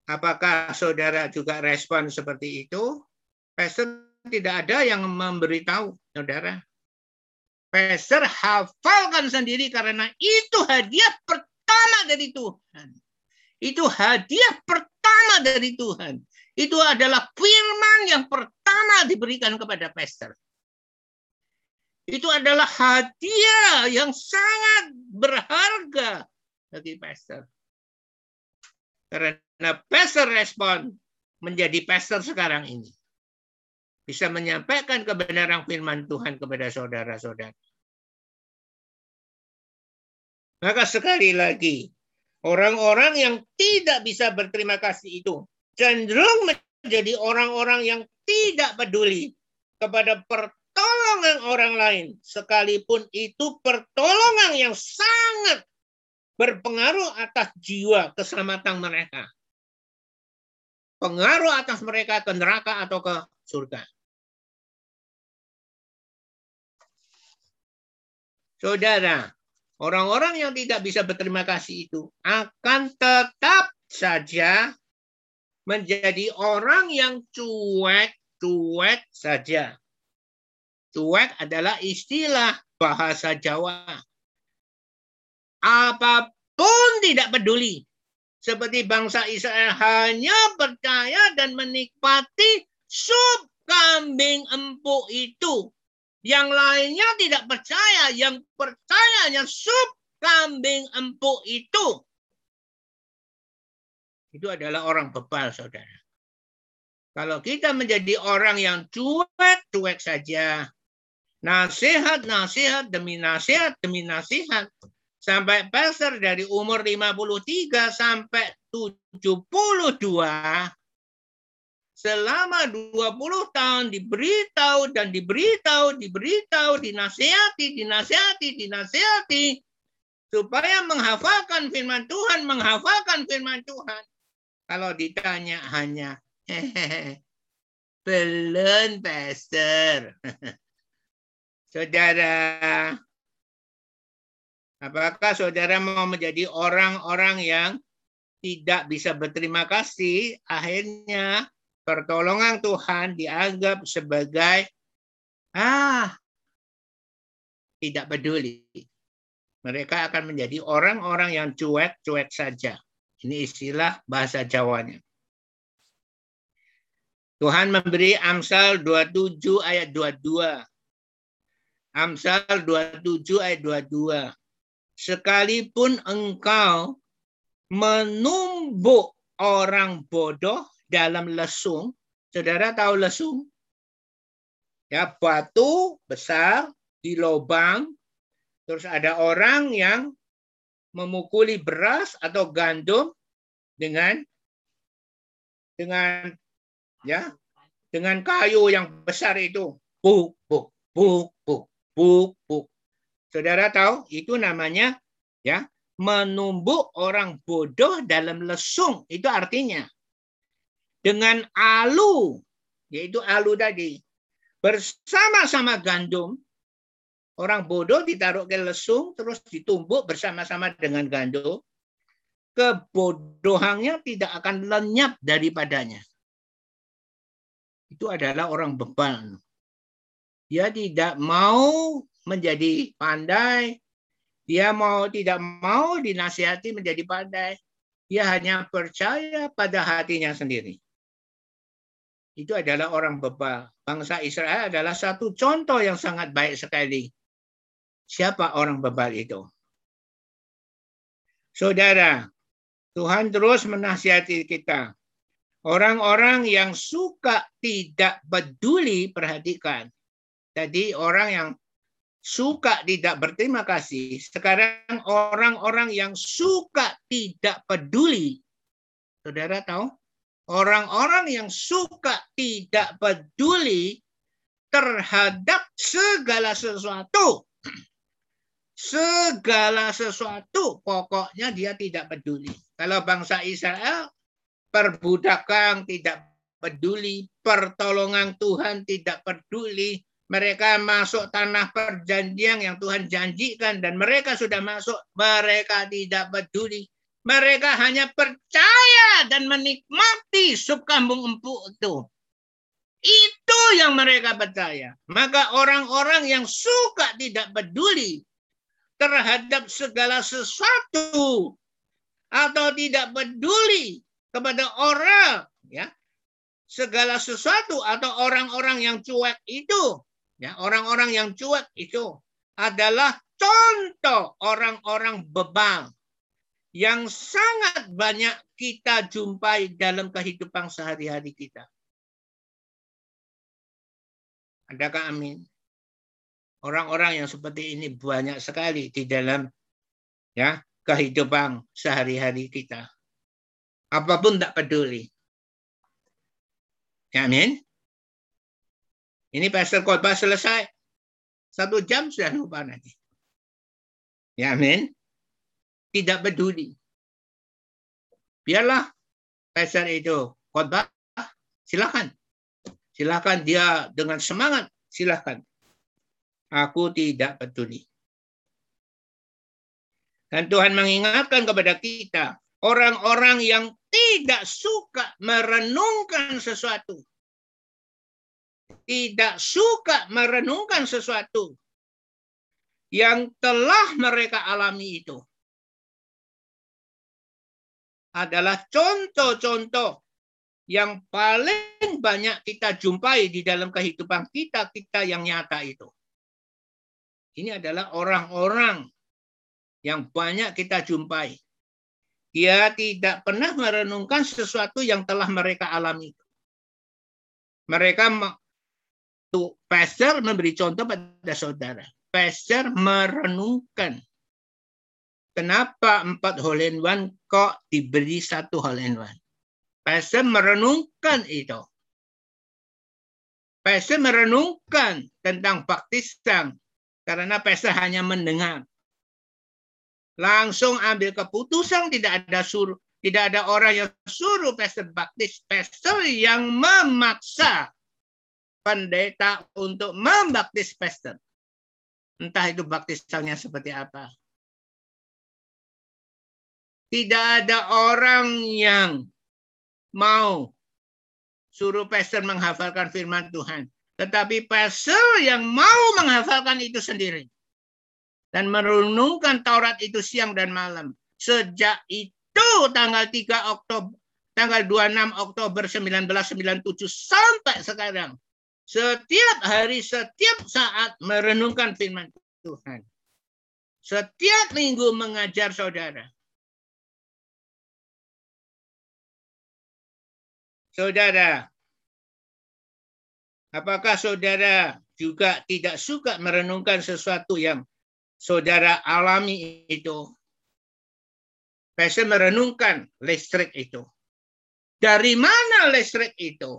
Apakah saudara juga respon seperti itu? Pastor tidak ada yang memberitahu saudara. Pastor hafalkan sendiri karena itu hadiah pertama dari Tuhan. Itu hadiah pertama dari Tuhan. Itu adalah firman yang pertama diberikan kepada pastor. Itu adalah hadiah yang sangat berharga bagi pastor. Karena pastor respon menjadi pastor sekarang ini. Bisa menyampaikan kebenaran firman Tuhan kepada saudara-saudara. Maka sekali lagi, orang-orang yang tidak bisa berterima kasih itu cenderung menjadi orang-orang yang tidak peduli kepada pertolongan orang lain. Sekalipun itu pertolongan yang sangat berpengaruh atas jiwa keselamatan mereka. Pengaruh atas mereka ke neraka atau ke surga. Saudara, orang-orang yang tidak bisa berterima kasih itu akan tetap saja menjadi orang yang cuek-cuek saja. Cuek adalah istilah bahasa Jawa apa pun tidak peduli. Seperti bangsa Israel hanya percaya dan menikmati sup kambing empuk itu. Yang lainnya tidak percaya, yang percayanya sup kambing empuk itu. Itu adalah orang bebal, saudara. Kalau kita menjadi orang yang cuek, cuek saja. Nasihat, nasihat demi nasihat demi nasihat sampai pastor dari umur 53 sampai 72 selama 20 tahun diberitahu dan diberitahu, diberitahu, dinasihati, dinasihati, dinasihati supaya menghafalkan firman Tuhan, menghafalkan firman Tuhan. Kalau ditanya hanya hehehe belum pastor. Saudara, Apakah saudara mau menjadi orang-orang yang tidak bisa berterima kasih, akhirnya pertolongan Tuhan dianggap sebagai ah tidak peduli. Mereka akan menjadi orang-orang yang cuek-cuek saja. Ini istilah bahasa Jawanya. Tuhan memberi Amsal 27 ayat 22. Amsal 27 ayat 22 sekalipun engkau menumbuk orang bodoh dalam lesung, saudara tahu lesung? Ya, batu besar di lubang, terus ada orang yang memukuli beras atau gandum dengan dengan ya dengan kayu yang besar itu. Buk buk buk buk buk Saudara tahu itu namanya ya menumbuk orang bodoh dalam lesung. Itu artinya. Dengan alu yaitu alu tadi bersama-sama gandum orang bodoh ditaruh ke lesung terus ditumbuk bersama-sama dengan gandum kebodohannya tidak akan lenyap daripadanya. Itu adalah orang bebal dia tidak mau menjadi pandai. Dia mau tidak mau dinasihati menjadi pandai. Dia hanya percaya pada hatinya sendiri. Itu adalah orang bebal. Bangsa Israel adalah satu contoh yang sangat baik sekali. Siapa orang bebal itu? Saudara, Tuhan terus menasihati kita. Orang-orang yang suka tidak peduli, perhatikan. Jadi orang yang suka tidak berterima kasih. Sekarang orang-orang yang suka tidak peduli. Saudara tahu? Orang-orang yang suka tidak peduli terhadap segala sesuatu. Segala sesuatu pokoknya dia tidak peduli. Kalau bangsa Israel perbudakan tidak peduli, pertolongan Tuhan tidak peduli, mereka masuk tanah perjanjian yang Tuhan janjikan dan mereka sudah masuk, mereka tidak peduli. Mereka hanya percaya dan menikmati sup kambung empuk itu. Itu yang mereka percaya. Maka orang-orang yang suka tidak peduli terhadap segala sesuatu atau tidak peduli kepada orang ya segala sesuatu atau orang-orang yang cuek itu ya orang-orang yang cuek itu adalah contoh orang-orang bebal yang sangat banyak kita jumpai dalam kehidupan sehari-hari kita. Adakah amin? Orang-orang yang seperti ini banyak sekali di dalam ya kehidupan sehari-hari kita. Apa pun tak peduli. Ya, amin. Ini pastor khotbah selesai. Satu jam sudah lupa nanti. Ya, amin. Tidak peduli. Biarlah pastor itu khotbah. Silakan. Silakan dia dengan semangat. Silakan. Aku tidak peduli. Dan Tuhan mengingatkan kepada kita, orang-orang yang tidak suka merenungkan sesuatu. Tidak suka merenungkan sesuatu yang telah mereka alami itu. Adalah contoh-contoh yang paling banyak kita jumpai di dalam kehidupan kita-kita yang nyata itu. Ini adalah orang-orang yang banyak kita jumpai. Dia tidak pernah merenungkan sesuatu yang telah mereka alami. Mereka tuh pastor memberi contoh pada saudara. Pastor merenungkan kenapa empat hole in one kok diberi satu hole in one. Pastor merenungkan itu. Pastor merenungkan tentang baptisan karena pastor hanya mendengar. Langsung ambil keputusan tidak ada suruh tidak ada orang yang suruh pastor baptis, pastor yang memaksa pendeta untuk membaptis pastor. Entah itu baptisannya seperti apa. Tidak ada orang yang mau suruh pastor menghafalkan firman Tuhan. Tetapi pastor yang mau menghafalkan itu sendiri. Dan merenungkan Taurat itu siang dan malam. Sejak itu tanggal 3 Oktober, tanggal 26 Oktober 1997 sampai sekarang. Setiap hari, setiap saat merenungkan firman Tuhan. Setiap minggu mengajar saudara. Saudara, apakah saudara juga tidak suka merenungkan sesuatu yang saudara alami itu? Saya merenungkan listrik itu. Dari mana listrik itu?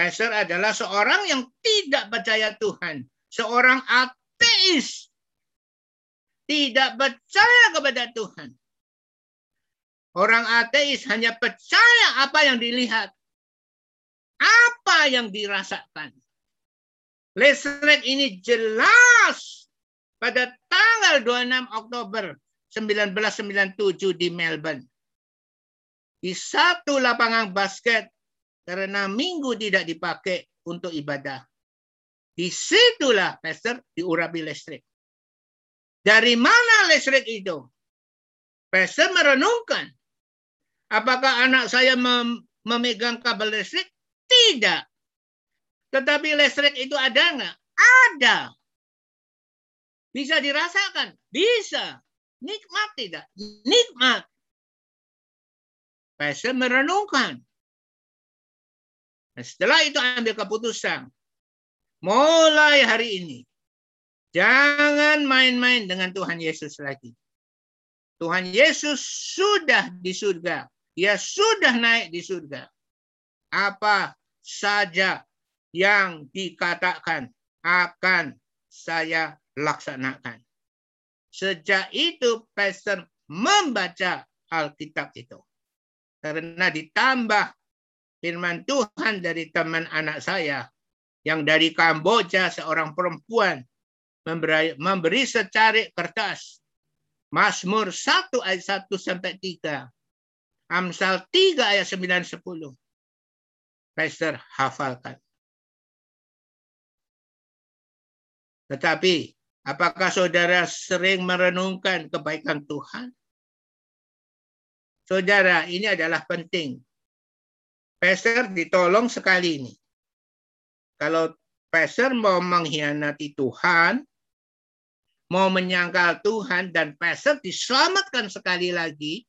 Pastor adalah seorang yang tidak percaya Tuhan. Seorang ateis. Tidak percaya kepada Tuhan. Orang ateis hanya percaya apa yang dilihat apa yang dirasakan. Listrik ini jelas pada tanggal 26 Oktober 1997 di Melbourne. Di satu lapangan basket karena minggu tidak dipakai untuk ibadah. Di situlah pastor diurapi listrik. Dari mana listrik itu? Pastor merenungkan. Apakah anak saya mem memegang kabel listrik? Tidak. Tetapi listrik itu ada nggak? Ada. Bisa dirasakan? Bisa. Nikmat tidak? Nikmat. Pastor merenungkan. Nah, setelah itu ambil keputusan. Mulai hari ini. Jangan main-main dengan Tuhan Yesus lagi. Tuhan Yesus sudah di surga. Dia sudah naik di surga. apa saja yang dikatakan akan saya laksanakan. Sejak itu Pastor membaca Alkitab itu. Karena ditambah firman Tuhan dari teman anak saya yang dari Kamboja seorang perempuan memberi, memberi secarik kertas Mazmur 1 ayat 1 sampai 3. Amsal 3 ayat 9 10. Pastor hafalkan. Tetapi apakah saudara sering merenungkan kebaikan Tuhan? Saudara, ini adalah penting. Pastor ditolong sekali ini. Kalau pastor mau mengkhianati Tuhan, mau menyangkal Tuhan, dan pastor diselamatkan sekali lagi,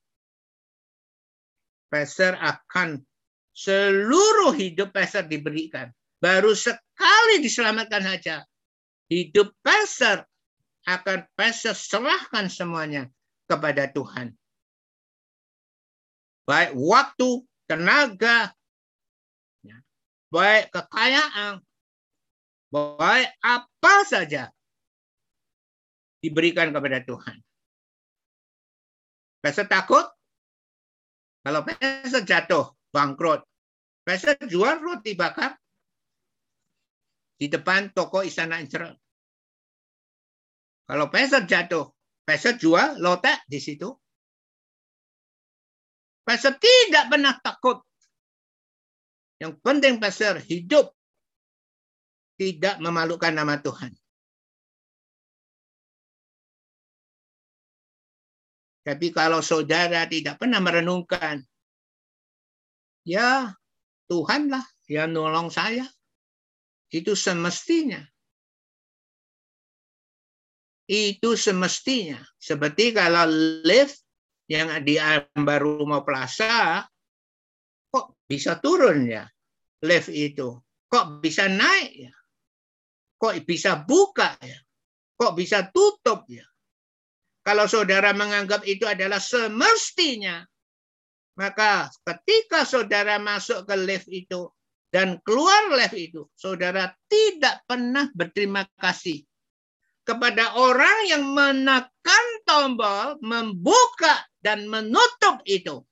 pastor akan seluruh hidup pastor diberikan. Baru sekali diselamatkan saja, hidup pastor akan pastor serahkan semuanya kepada Tuhan baik waktu, tenaga, baik kekayaan, baik apa saja diberikan kepada Tuhan. Pastor takut? Kalau pastor jatuh, bangkrut. Pastor jual roti bakar di depan toko Istana Israel. Kalau pastor jatuh, pastor jual lotek di situ. Pastor tidak pernah takut. Yang penting pastor hidup tidak memalukan nama Tuhan. Tapi kalau saudara tidak pernah merenungkan, ya Tuhanlah yang nolong saya. Itu semestinya. Itu semestinya. Seperti kalau lift yang di baru mau Plaza kok bisa turun ya? Lift itu. Kok bisa naik ya? Kok bisa buka ya? Kok bisa tutup ya? Kalau saudara menganggap itu adalah semestinya maka ketika saudara masuk ke lift itu dan keluar lift itu saudara tidak pernah berterima kasih kepada orang yang menekan tombol membuka dan menutup itu.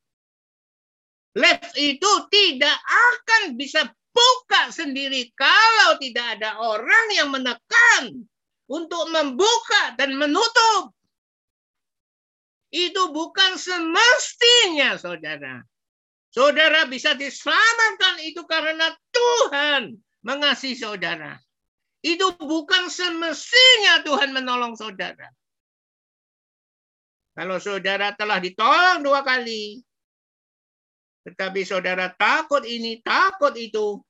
Lift itu tidak akan bisa buka sendiri kalau tidak ada orang yang menekan untuk membuka dan menutup. Itu bukan semestinya, saudara. Saudara bisa diselamatkan itu karena Tuhan mengasihi saudara. Itu bukan semestinya Tuhan menolong saudara. Kalau saudara telah ditolong dua kali, tetapi saudara takut ini, takut itu,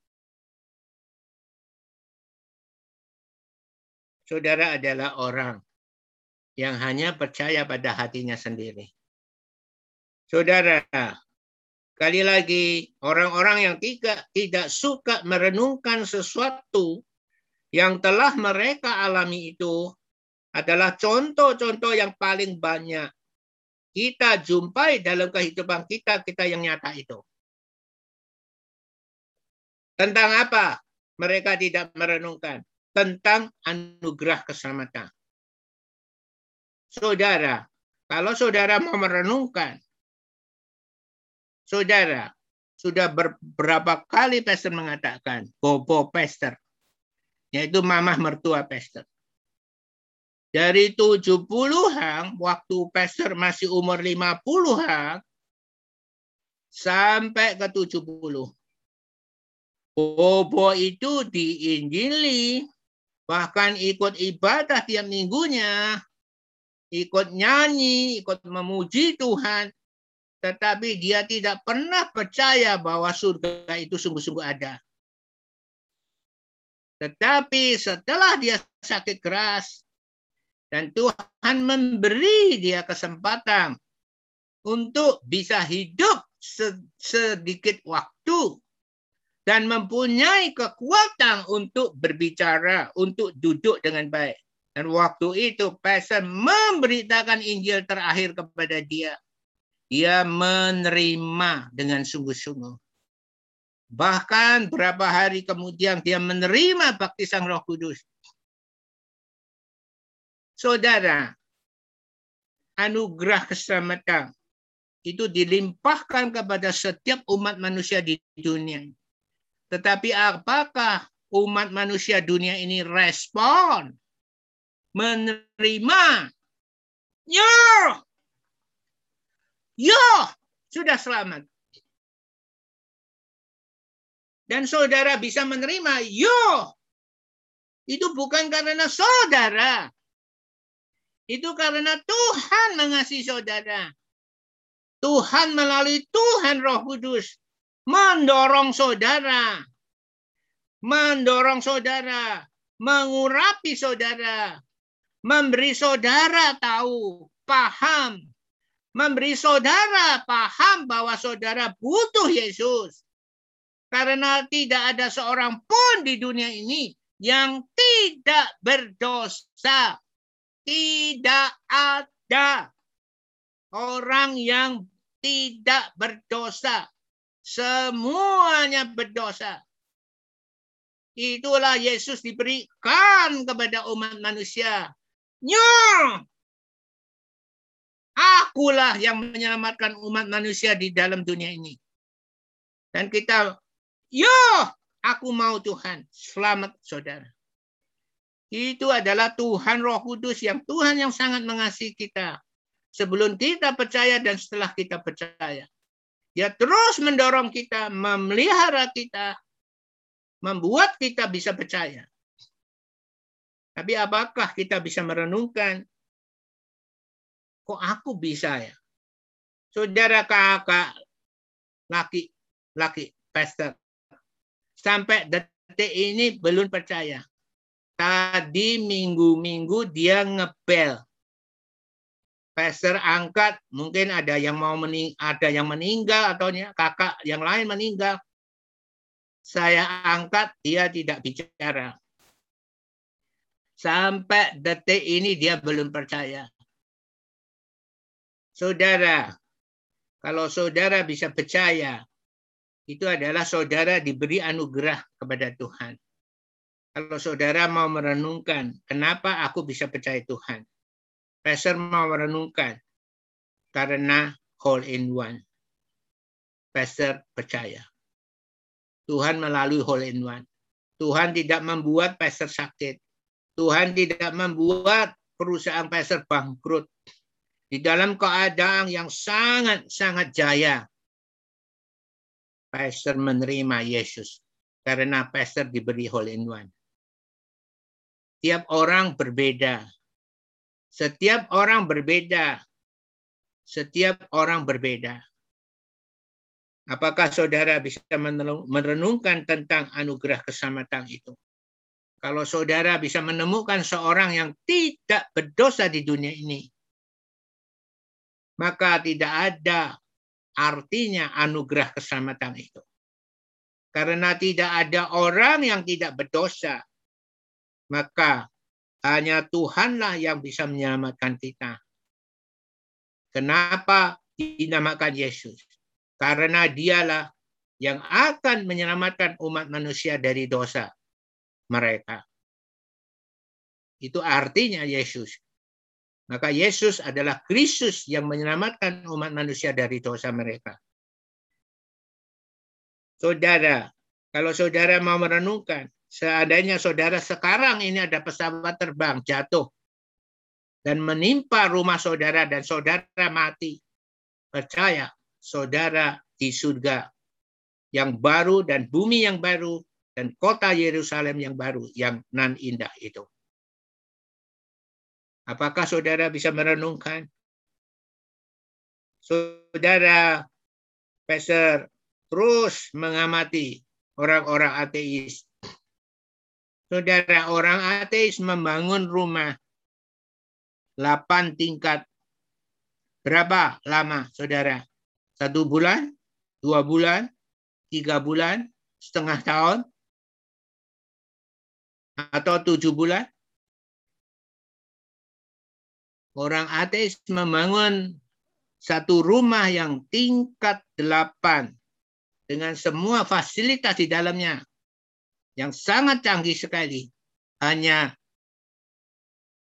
saudara adalah orang yang hanya percaya pada hatinya sendiri. Saudara, kali lagi orang-orang yang tidak tidak suka merenungkan sesuatu yang telah mereka alami itu adalah contoh-contoh yang paling banyak kita jumpai dalam kehidupan kita, kita yang nyata itu. Tentang apa? Mereka tidak merenungkan. Tentang anugerah keselamatan. Saudara, kalau saudara mau merenungkan, saudara, sudah beberapa kali pastor mengatakan, bobo pastor, yaitu mamah mertua pastor. Dari 70-an, waktu pastor masih umur 50-an, sampai ke 70. Bobo itu diinjili, bahkan ikut ibadah tiap minggunya, ikut nyanyi, ikut memuji Tuhan, tetapi dia tidak pernah percaya bahwa surga itu sungguh-sungguh ada. Tetapi setelah dia sakit keras, dan Tuhan memberi dia kesempatan untuk bisa hidup sedikit waktu dan mempunyai kekuatan untuk berbicara, untuk duduk dengan baik. Dan waktu itu pastor memberitakan Injil terakhir kepada dia. Dia menerima dengan sungguh-sungguh. Bahkan berapa hari kemudian dia menerima baptisan Roh Kudus. Saudara, anugerah keselamatan itu dilimpahkan kepada setiap umat manusia di dunia. Tetapi apakah umat manusia dunia ini respon? Menerima? Ya! Ya! Sudah selamat. Dan saudara bisa menerima? Yo! Itu bukan karena saudara. Itu karena Tuhan mengasihi saudara. Tuhan melalui Tuhan Roh Kudus mendorong saudara. Mendorong saudara. Mengurapi saudara. Memberi saudara tahu, paham. Memberi saudara paham bahwa saudara butuh Yesus. Karena tidak ada seorang pun di dunia ini yang tidak berdosa. Tidak ada orang yang tidak berdosa. Semuanya berdosa. Itulah Yesus diberikan kepada umat manusia. Nyo! Akulah yang menyelamatkan umat manusia di dalam dunia ini. Dan kita, yo, aku mau Tuhan. Selamat saudara. Itu adalah Tuhan Roh Kudus yang Tuhan yang sangat mengasihi kita. Sebelum kita percaya dan setelah kita percaya. Dia terus mendorong kita, memelihara kita, membuat kita bisa percaya. Tapi apakah kita bisa merenungkan, kok aku bisa ya? Saudara kakak, laki, laki, pastor, sampai detik ini belum percaya. Tadi minggu-minggu dia ngepel. Pastor angkat, mungkin ada yang mau mening ada yang meninggal atau kakak yang lain meninggal. Saya angkat, dia tidak bicara. Sampai detik ini dia belum percaya. Saudara, kalau saudara bisa percaya, itu adalah saudara diberi anugerah kepada Tuhan. Kalau saudara mau merenungkan, kenapa aku bisa percaya Tuhan? Pastor mau merenungkan, karena whole in one. Pastor percaya. Tuhan melalui whole in one. Tuhan tidak membuat pastor sakit. Tuhan tidak membuat perusahaan pastor bangkrut. Di dalam keadaan yang sangat-sangat jaya, pastor menerima Yesus karena pastor diberi whole in one. Setiap orang berbeda. Setiap orang berbeda. Setiap orang berbeda. Apakah saudara bisa merenungkan tentang anugerah keselamatan itu? Kalau saudara bisa menemukan seorang yang tidak berdosa di dunia ini, maka tidak ada artinya anugerah keselamatan itu. Karena tidak ada orang yang tidak berdosa maka hanya Tuhanlah yang bisa menyelamatkan kita. Kenapa dinamakan Yesus? Karena dialah yang akan menyelamatkan umat manusia dari dosa mereka. Itu artinya Yesus. Maka Yesus adalah Kristus yang menyelamatkan umat manusia dari dosa mereka. Saudara, kalau saudara mau merenungkan, seandainya saudara sekarang ini ada pesawat terbang jatuh dan menimpa rumah saudara dan saudara mati, percaya saudara di surga yang baru dan bumi yang baru dan kota Yerusalem yang baru yang nan indah itu. Apakah saudara bisa merenungkan? Saudara Pastor terus mengamati orang-orang ateis Saudara, orang ateis membangun rumah 8 tingkat. Berapa lama, saudara? Satu bulan? Dua bulan? Tiga bulan? Setengah tahun? Atau tujuh bulan? Orang ateis membangun satu rumah yang tingkat delapan. dengan semua fasilitas di dalamnya yang sangat canggih sekali hanya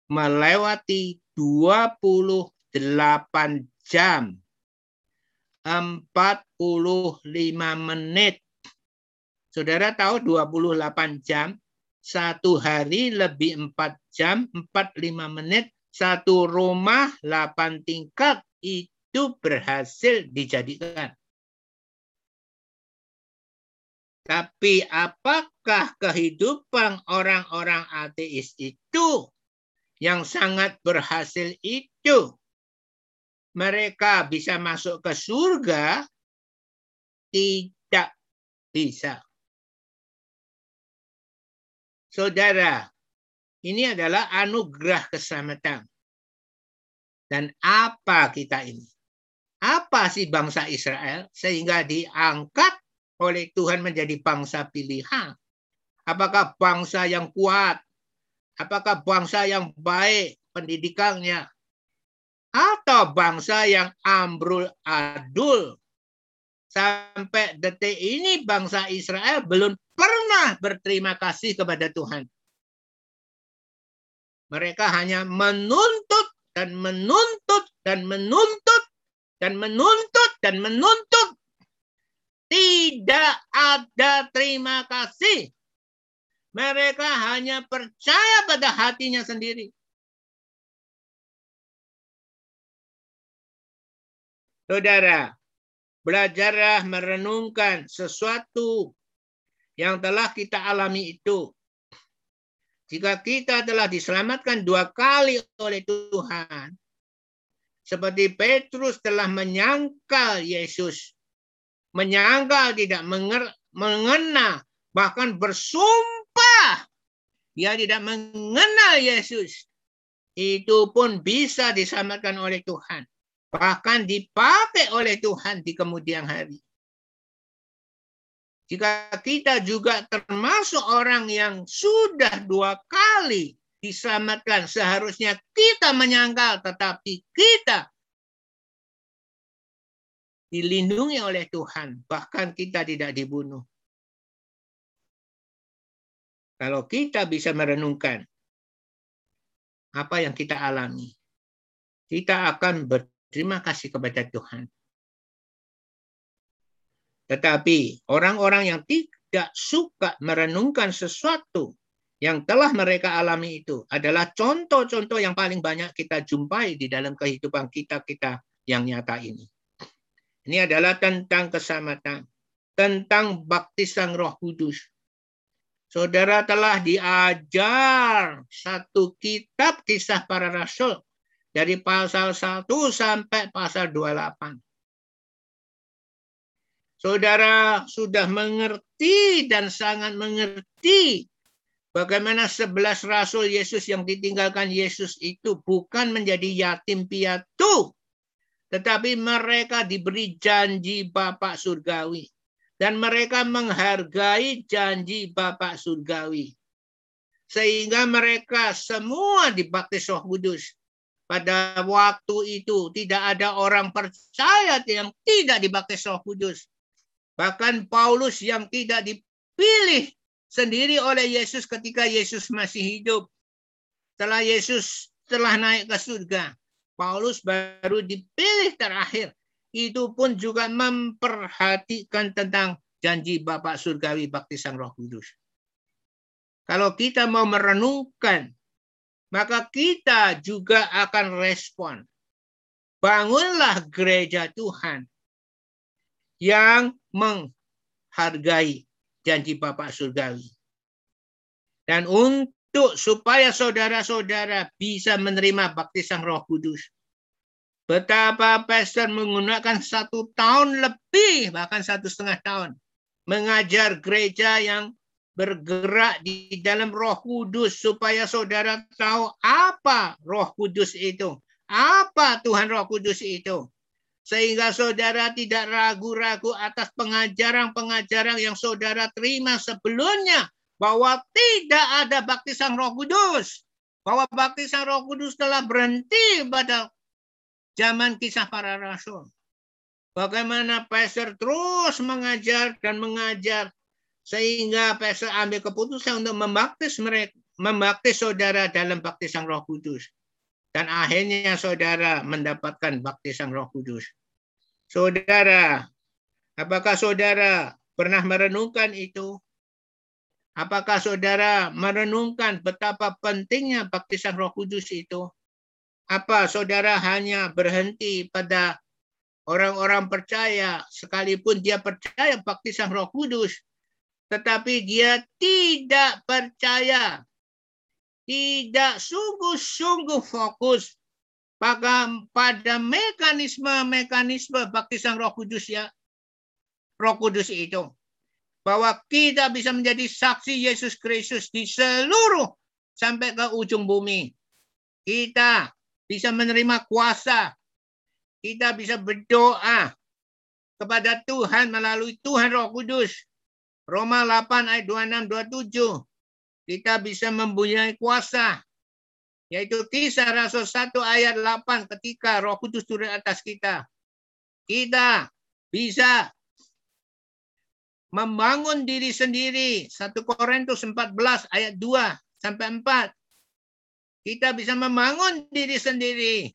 melewati 28 jam 45 menit. Saudara tahu 28 jam, satu hari lebih 4 jam, 45 menit, satu rumah 8 tingkat itu berhasil dijadikan. Tapi apakah kehidupan orang-orang ateis itu yang sangat berhasil itu mereka bisa masuk ke surga? Tidak bisa. Saudara, ini adalah anugerah keselamatan. Dan apa kita ini? Apa sih bangsa Israel sehingga diangkat oleh Tuhan menjadi bangsa pilihan? Apakah bangsa yang kuat? Apakah bangsa yang baik pendidikannya? Atau bangsa yang ambrul adul? Sampai detik ini bangsa Israel belum pernah berterima kasih kepada Tuhan. Mereka hanya menuntut dan menuntut dan menuntut dan menuntut dan menuntut tidak ada terima kasih. Mereka hanya percaya pada hatinya sendiri. Saudara, belajarlah merenungkan sesuatu yang telah kita alami itu. Jika kita telah diselamatkan dua kali oleh Tuhan, seperti Petrus telah menyangkal Yesus menyangkal, tidak mengenal, bahkan bersumpah dia tidak mengenal Yesus. Itu pun bisa diselamatkan oleh Tuhan. Bahkan dipakai oleh Tuhan di kemudian hari. Jika kita juga termasuk orang yang sudah dua kali diselamatkan, seharusnya kita menyangkal, tetapi kita dilindungi oleh Tuhan, bahkan kita tidak dibunuh. Kalau kita bisa merenungkan apa yang kita alami, kita akan berterima kasih kepada Tuhan. Tetapi orang-orang yang tidak suka merenungkan sesuatu yang telah mereka alami itu adalah contoh-contoh yang paling banyak kita jumpai di dalam kehidupan kita-kita yang nyata ini. Ini adalah tentang keselamatan, tentang baptisan Roh Kudus. Saudara telah diajar satu kitab kisah para rasul dari pasal 1 sampai pasal 28. Saudara sudah mengerti dan sangat mengerti bagaimana sebelas rasul Yesus yang ditinggalkan Yesus itu bukan menjadi yatim piatu, tetapi mereka diberi janji Bapak Surgawi. Dan mereka menghargai janji Bapak Surgawi. Sehingga mereka semua dibaptis roh kudus. Pada waktu itu tidak ada orang percaya yang tidak dibaptis roh kudus. Bahkan Paulus yang tidak dipilih sendiri oleh Yesus ketika Yesus masih hidup. Setelah Yesus telah naik ke surga. Paulus baru dipilih terakhir. Itu pun juga memperhatikan tentang janji Bapak Surgawi Baptisan Roh Kudus. Kalau kita mau merenungkan, maka kita juga akan respon. Bangunlah gereja Tuhan yang menghargai janji Bapak Surgawi. Dan untuk untuk supaya saudara-saudara bisa menerima baptisan Roh Kudus. Betapa pastor menggunakan satu tahun lebih, bahkan satu setengah tahun, mengajar gereja yang bergerak di dalam Roh Kudus supaya saudara tahu apa Roh Kudus itu, apa Tuhan Roh Kudus itu. Sehingga saudara tidak ragu-ragu atas pengajaran-pengajaran yang saudara terima sebelumnya bahwa tidak ada baptisan Roh Kudus. Bahwa baptisan Roh Kudus telah berhenti pada zaman kisah para rasul. Bagaimana pastor terus mengajar dan mengajar sehingga pastor ambil keputusan untuk membaptis mereka, membaptis saudara dalam baptisan Roh Kudus. Dan akhirnya saudara mendapatkan baptisan Roh Kudus. Saudara, apakah saudara pernah merenungkan itu? Apakah saudara merenungkan betapa pentingnya baptisan Roh Kudus itu? Apa saudara hanya berhenti pada orang-orang percaya sekalipun dia percaya baptisan Roh Kudus, tetapi dia tidak percaya, tidak sungguh-sungguh fokus pada pada mekanisme-mekanisme baptisan Roh Kudus ya. Roh Kudus itu bahwa kita bisa menjadi saksi Yesus Kristus di seluruh sampai ke ujung bumi. Kita bisa menerima kuasa. Kita bisa berdoa kepada Tuhan melalui Tuhan Roh Kudus. Roma 8 ayat 26 27. Kita bisa mempunyai kuasa yaitu kisah Rasul 1 ayat 8 ketika Roh Kudus turun atas kita. Kita bisa membangun diri sendiri. 1 Korintus 14 ayat 2 sampai 4. Kita bisa membangun diri sendiri.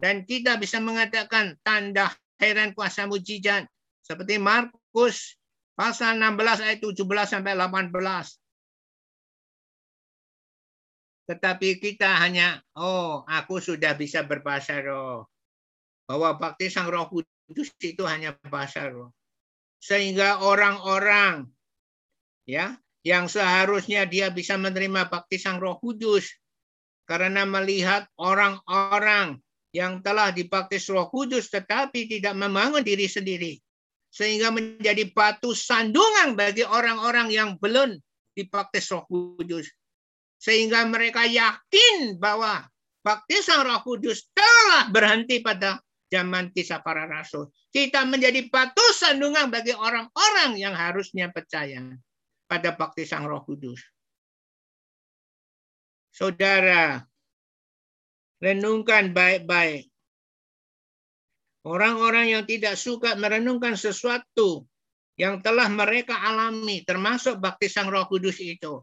Dan kita bisa mengatakan tanda heran kuasa mujizat. Seperti Markus pasal 16 ayat 17 sampai 18. Tetapi kita hanya, oh aku sudah bisa berbahasa roh. Bahwa baptisan roh kudus itu hanya bahasa roh sehingga orang-orang ya yang seharusnya dia bisa menerima baptisan Roh Kudus karena melihat orang-orang yang telah dibaptis Roh Kudus tetapi tidak membangun diri sendiri sehingga menjadi batu sandungan bagi orang-orang yang belum dibaptis Roh Kudus. Sehingga mereka yakin bahwa baptisan Roh Kudus telah berhenti pada zaman kisah para rasul. Kita menjadi batu sandungan bagi orang-orang yang harusnya percaya pada baptisan Roh Kudus. Saudara, renungkan baik-baik. Orang-orang yang tidak suka merenungkan sesuatu yang telah mereka alami, termasuk baptisan Roh Kudus itu.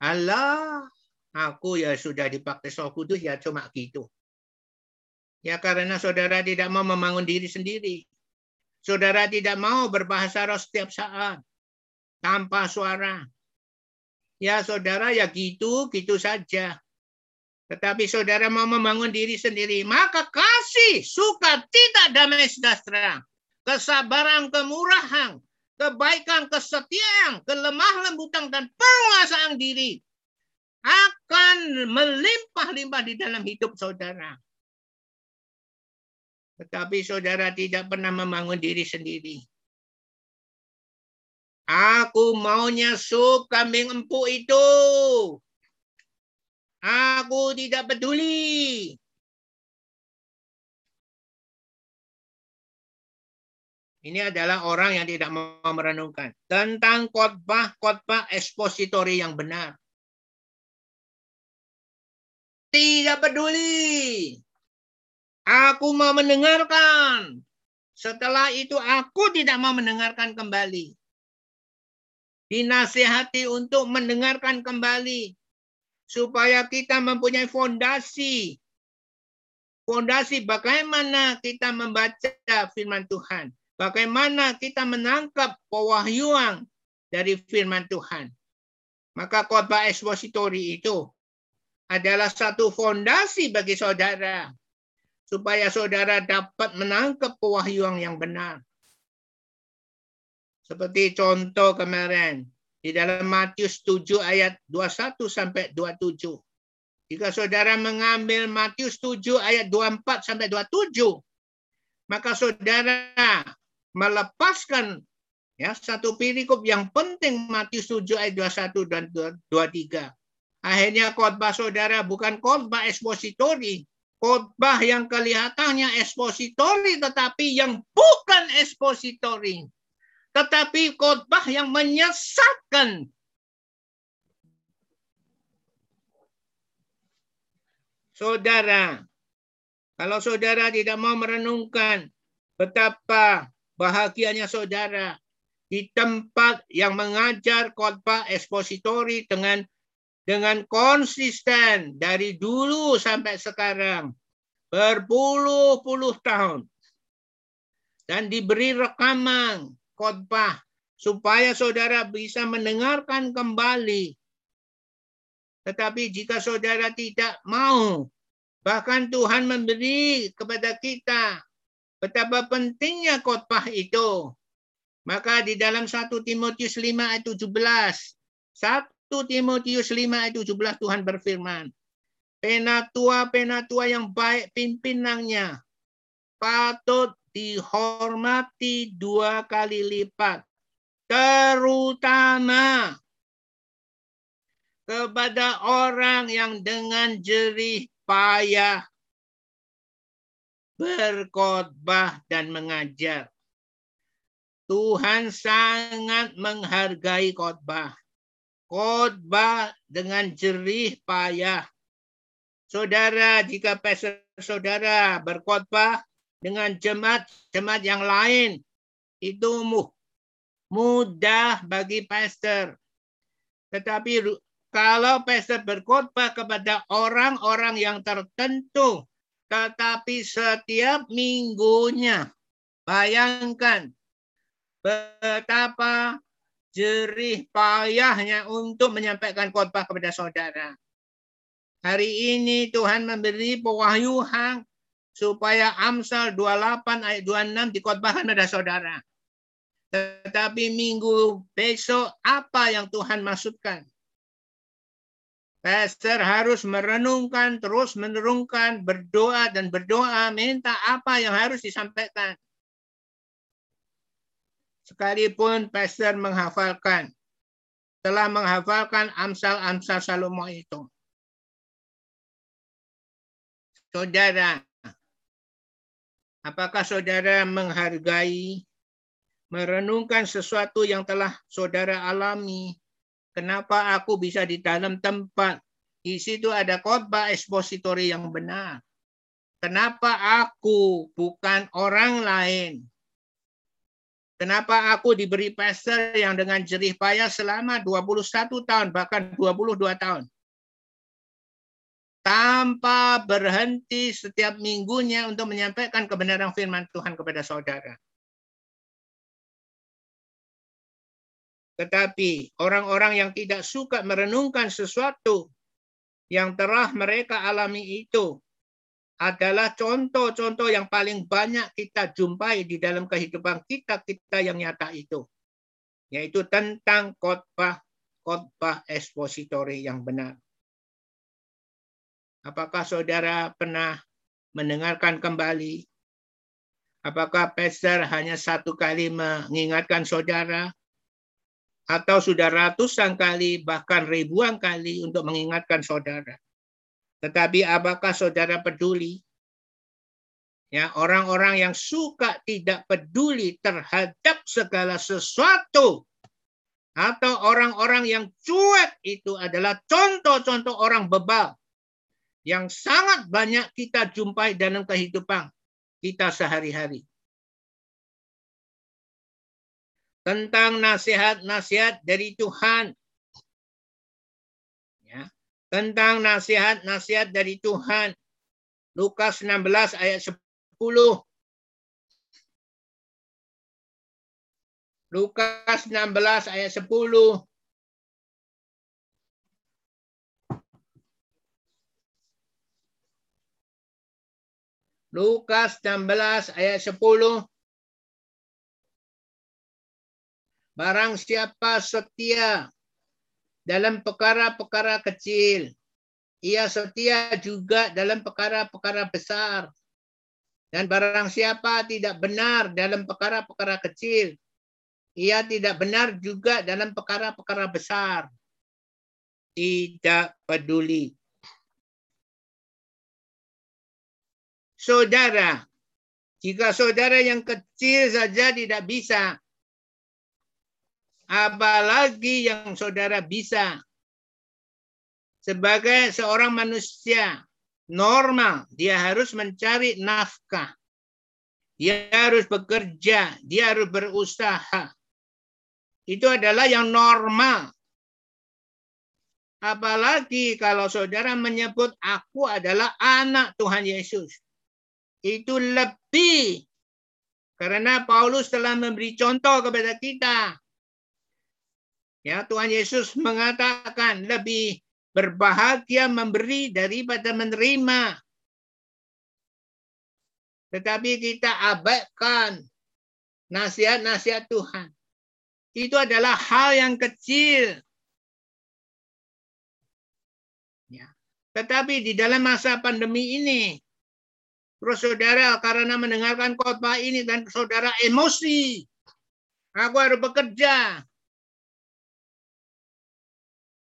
Allah, aku ya sudah dibaptis Roh Kudus ya cuma gitu. Ya karena saudara tidak mau membangun diri sendiri. Saudara tidak mau berbahasa roh setiap saat. Tanpa suara. Ya saudara ya gitu, gitu saja. Tetapi saudara mau membangun diri sendiri. Maka kasih, suka, tidak damai sejahtera. Kesabaran, kemurahan, kebaikan, kesetiaan, kelemah lembutan, dan penguasaan diri akan melimpah-limpah di dalam hidup saudara. Tetapi saudara tidak pernah membangun diri sendiri. Aku maunya sup kambing empuk itu. Aku tidak peduli. Ini adalah orang yang tidak mau merenungkan tentang khotbah-khotbah ekspositori yang benar. Tidak peduli. Aku mau mendengarkan. Setelah itu aku tidak mau mendengarkan kembali. Dinasihati untuk mendengarkan kembali. Supaya kita mempunyai fondasi. Fondasi bagaimana kita membaca firman Tuhan. Bagaimana kita menangkap pewahyuan dari firman Tuhan. Maka khotbah ekspositori itu adalah satu fondasi bagi saudara supaya saudara dapat menangkap pewahyuan yang benar. Seperti contoh kemarin di dalam Matius 7 ayat 21 sampai 27. Jika saudara mengambil Matius 7 ayat 24 sampai 27, maka saudara melepaskan ya satu perikop yang penting Matius 7 ayat 21 dan 23. Akhirnya khotbah saudara bukan khotbah ekspositori, khotbah yang kelihatannya ekspositori tetapi yang bukan ekspositori. Tetapi khotbah yang menyesatkan. Saudara, kalau saudara tidak mau merenungkan Betapa bahagianya saudara di tempat yang mengajar khotbah ekspositori dengan dengan konsisten dari dulu sampai sekarang berpuluh-puluh tahun dan diberi rekaman khotbah supaya saudara bisa mendengarkan kembali. Tetapi jika saudara tidak mau, bahkan Tuhan memberi kepada kita betapa pentingnya khotbah itu. Maka di dalam 1 Timotius 5 ayat 17, 1 Timotius 5 ayat 17 Tuhan berfirman, Penatua-penatua yang baik pimpinannya patut dihormati dua kali lipat. Terutama kepada orang yang dengan jerih payah berkhotbah dan mengajar. Tuhan sangat menghargai khotbah. Khotbah dengan jerih payah. Saudara, jika pastor saudara berkhotbah dengan jemaat-jemaat yang lain, itu mudah bagi pastor. Tetapi kalau pastor berkhotbah kepada orang-orang yang tertentu, tetapi setiap minggunya, bayangkan betapa jerih payahnya untuk menyampaikan khotbah kepada saudara. Hari ini Tuhan memberi pewahyuan supaya Amsal 28 ayat 26 dikhotbahkan pada saudara. Tetapi minggu besok apa yang Tuhan maksudkan? Pastor harus merenungkan, terus menerungkan, berdoa dan berdoa, minta apa yang harus disampaikan. Sekalipun pastor menghafalkan, telah menghafalkan amsal-amsal Salomo itu. Saudara, apakah saudara menghargai, merenungkan sesuatu yang telah saudara alami Kenapa aku bisa di dalam tempat? Di situ ada khotbah ekspositori yang benar. Kenapa aku bukan orang lain? Kenapa aku diberi pastor yang dengan jerih payah selama 21 tahun, bahkan 22 tahun? Tanpa berhenti setiap minggunya untuk menyampaikan kebenaran firman Tuhan kepada saudara. Tetapi orang-orang yang tidak suka merenungkan sesuatu yang telah mereka alami itu adalah contoh-contoh yang paling banyak kita jumpai di dalam kehidupan kita-kita yang nyata itu. Yaitu tentang khotbah khotbah ekspositori yang benar. Apakah saudara pernah mendengarkan kembali? Apakah pastor hanya satu kali mengingatkan saudara atau sudah ratusan kali bahkan ribuan kali untuk mengingatkan saudara. Tetapi apakah saudara peduli? Ya, orang-orang yang suka tidak peduli terhadap segala sesuatu atau orang-orang yang cuek itu adalah contoh-contoh orang bebal yang sangat banyak kita jumpai dalam kehidupan kita sehari-hari. tentang nasihat-nasihat dari Tuhan. Tentang nasihat-nasihat dari Tuhan. Lukas 16 ayat 10. Lukas 16 ayat 10. Lukas 16 ayat 10. Barang siapa setia dalam perkara-perkara kecil, ia setia juga dalam perkara-perkara besar. Dan barang siapa tidak benar dalam perkara-perkara kecil, ia tidak benar juga dalam perkara-perkara besar. Tidak peduli. Saudara, jika saudara yang kecil saja tidak bisa apalagi yang saudara bisa sebagai seorang manusia normal dia harus mencari nafkah dia harus bekerja, dia harus berusaha. Itu adalah yang normal. Apalagi kalau saudara menyebut aku adalah anak Tuhan Yesus. Itu lebih. Karena Paulus telah memberi contoh kepada kita. Ya, Tuhan Yesus mengatakan lebih berbahagia memberi daripada menerima. Tetapi kita abaikan nasihat-nasihat Tuhan. Itu adalah hal yang kecil. Ya. Tetapi di dalam masa pandemi ini, terus saudara karena mendengarkan khotbah ini dan saudara emosi, aku harus bekerja,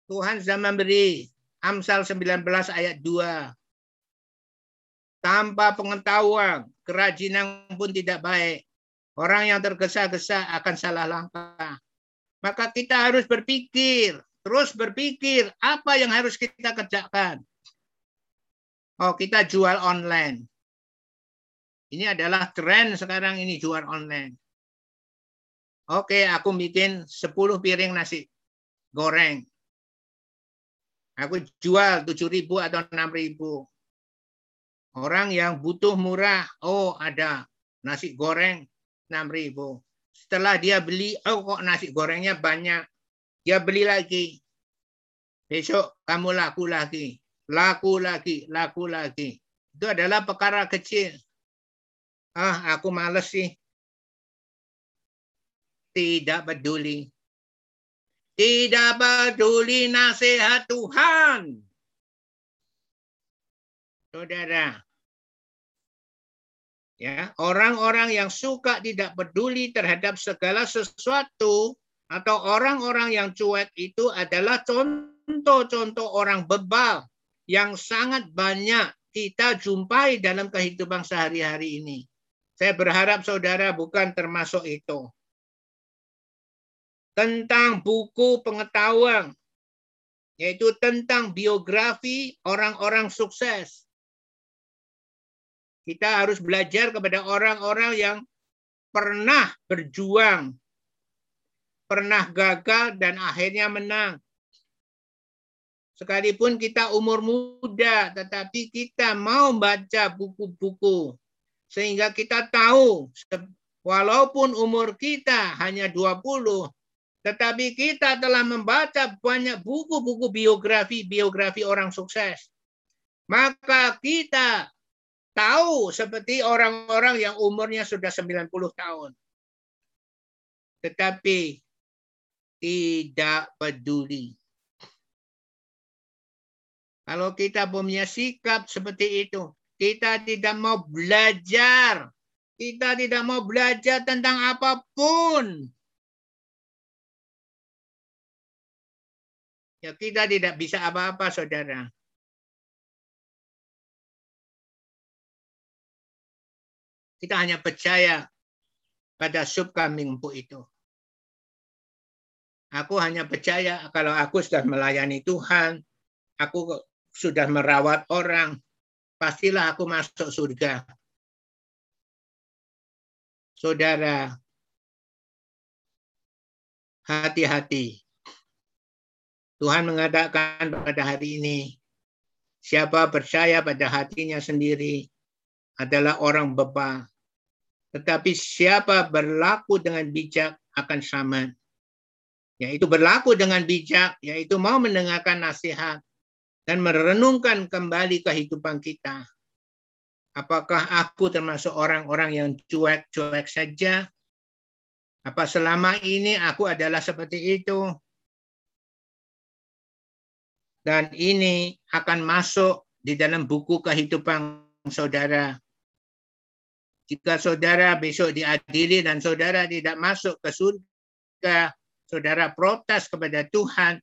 Tuhan sudah memberi Amsal 19 ayat 2. Tanpa pengetahuan, kerajinan pun tidak baik. Orang yang tergesa-gesa akan salah langkah. Maka kita harus berpikir, terus berpikir apa yang harus kita kerjakan. Oh, kita jual online. Ini adalah tren sekarang ini jual online. Oke, aku bikin 10 piring nasi goreng. Aku jual tujuh ribu atau enam ribu. Orang yang butuh murah, oh ada nasi goreng enam ribu. Setelah dia beli, oh kok nasi gorengnya banyak. Dia beli lagi. Besok kamu laku lagi. Laku lagi, laku lagi. Itu adalah perkara kecil. Ah, aku males sih. Tidak peduli. Tidak peduli nasihat Tuhan. Saudara, ya orang-orang yang suka tidak peduli terhadap segala sesuatu atau orang-orang yang cuek itu adalah contoh-contoh orang bebal yang sangat banyak kita jumpai dalam kehidupan sehari-hari ini. Saya berharap saudara bukan termasuk itu tentang buku pengetahuan, yaitu tentang biografi orang-orang sukses. Kita harus belajar kepada orang-orang yang pernah berjuang, pernah gagal, dan akhirnya menang. Sekalipun kita umur muda, tetapi kita mau baca buku-buku. Sehingga kita tahu, walaupun umur kita hanya 20, tetapi kita telah membaca banyak buku-buku biografi-biografi orang sukses. Maka kita tahu seperti orang-orang yang umurnya sudah 90 tahun. Tetapi tidak peduli. Kalau kita punya sikap seperti itu, kita tidak mau belajar. Kita tidak mau belajar tentang apa pun. Ya kita tidak bisa apa-apa saudara. Kita hanya percaya pada sup kambing empuk itu. Aku hanya percaya kalau aku sudah melayani Tuhan, aku sudah merawat orang, pastilah aku masuk surga. Saudara, hati-hati Tuhan mengatakan pada hari ini, siapa percaya pada hatinya sendiri adalah orang bebal. Tetapi siapa berlaku dengan bijak akan selamat. Yaitu berlaku dengan bijak, yaitu mau mendengarkan nasihat dan merenungkan kembali kehidupan kita. Apakah aku termasuk orang-orang yang cuek-cuek saja? Apa selama ini aku adalah seperti itu? Dan ini akan masuk di dalam buku kehidupan saudara. Jika saudara besok diadili dan saudara tidak masuk ke surga, saudara protes kepada Tuhan,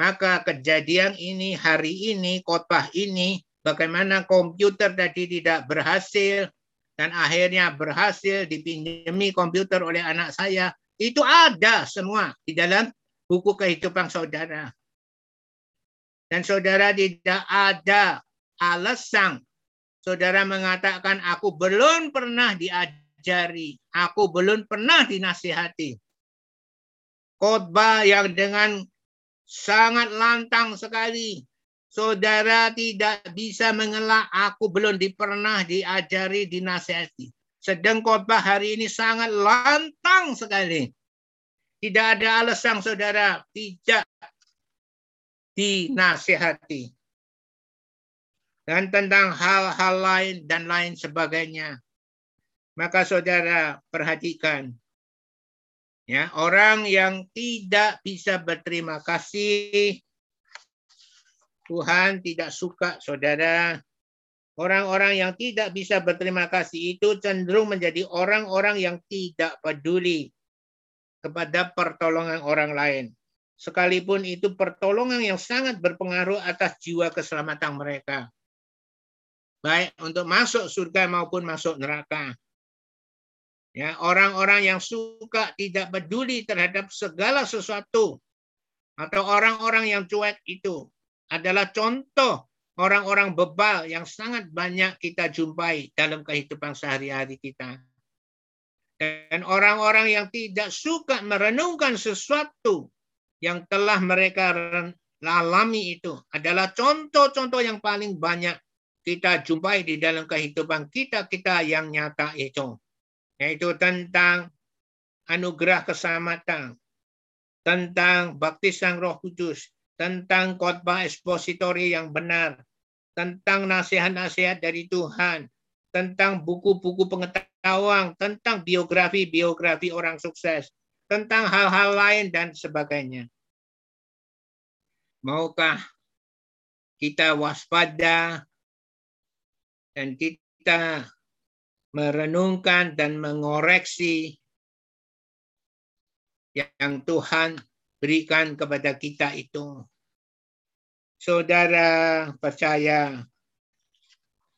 maka kejadian ini, hari ini, khotbah ini, bagaimana komputer tadi tidak berhasil, dan akhirnya berhasil dipinjami komputer oleh anak saya, itu ada semua di dalam buku kehidupan saudara dan saudara tidak ada alasan saudara mengatakan aku belum pernah diajari. Aku belum pernah dinasihati. Khotbah yang dengan sangat lantang sekali. Saudara tidak bisa mengelak, aku belum pernah diajari, dinasihati. Sedang khotbah hari ini sangat lantang sekali. Tidak ada alasan saudara tidak dinasihati. Dan tentang hal-hal lain dan lain sebagainya. Maka saudara perhatikan Ya, orang yang tidak bisa berterima kasih Tuhan tidak suka saudara. Orang-orang yang tidak bisa berterima kasih itu cenderung menjadi orang-orang yang tidak peduli kepada pertolongan orang lain. Sekalipun itu pertolongan yang sangat berpengaruh atas jiwa keselamatan mereka. Baik untuk masuk surga maupun masuk neraka. Ya, orang-orang yang suka tidak peduli terhadap segala sesuatu atau orang-orang yang cuek itu adalah contoh orang-orang bebal yang sangat banyak kita jumpai dalam kehidupan sehari-hari kita. Dan orang-orang yang tidak suka merenungkan sesuatu yang telah mereka alami itu adalah contoh-contoh yang paling banyak kita jumpai di dalam kehidupan kita-kita yang nyata itu. Yaitu tentang anugerah keselamatan, tentang baptisan Roh Kudus, tentang khotbah ekspositori yang benar, tentang nasihat-nasihat dari Tuhan, tentang buku-buku pengetahuan, tentang biografi-biografi orang sukses, tentang hal-hal lain dan sebagainya. Maukah kita waspada dan kita merenungkan dan mengoreksi yang Tuhan berikan kepada kita itu. Saudara percaya,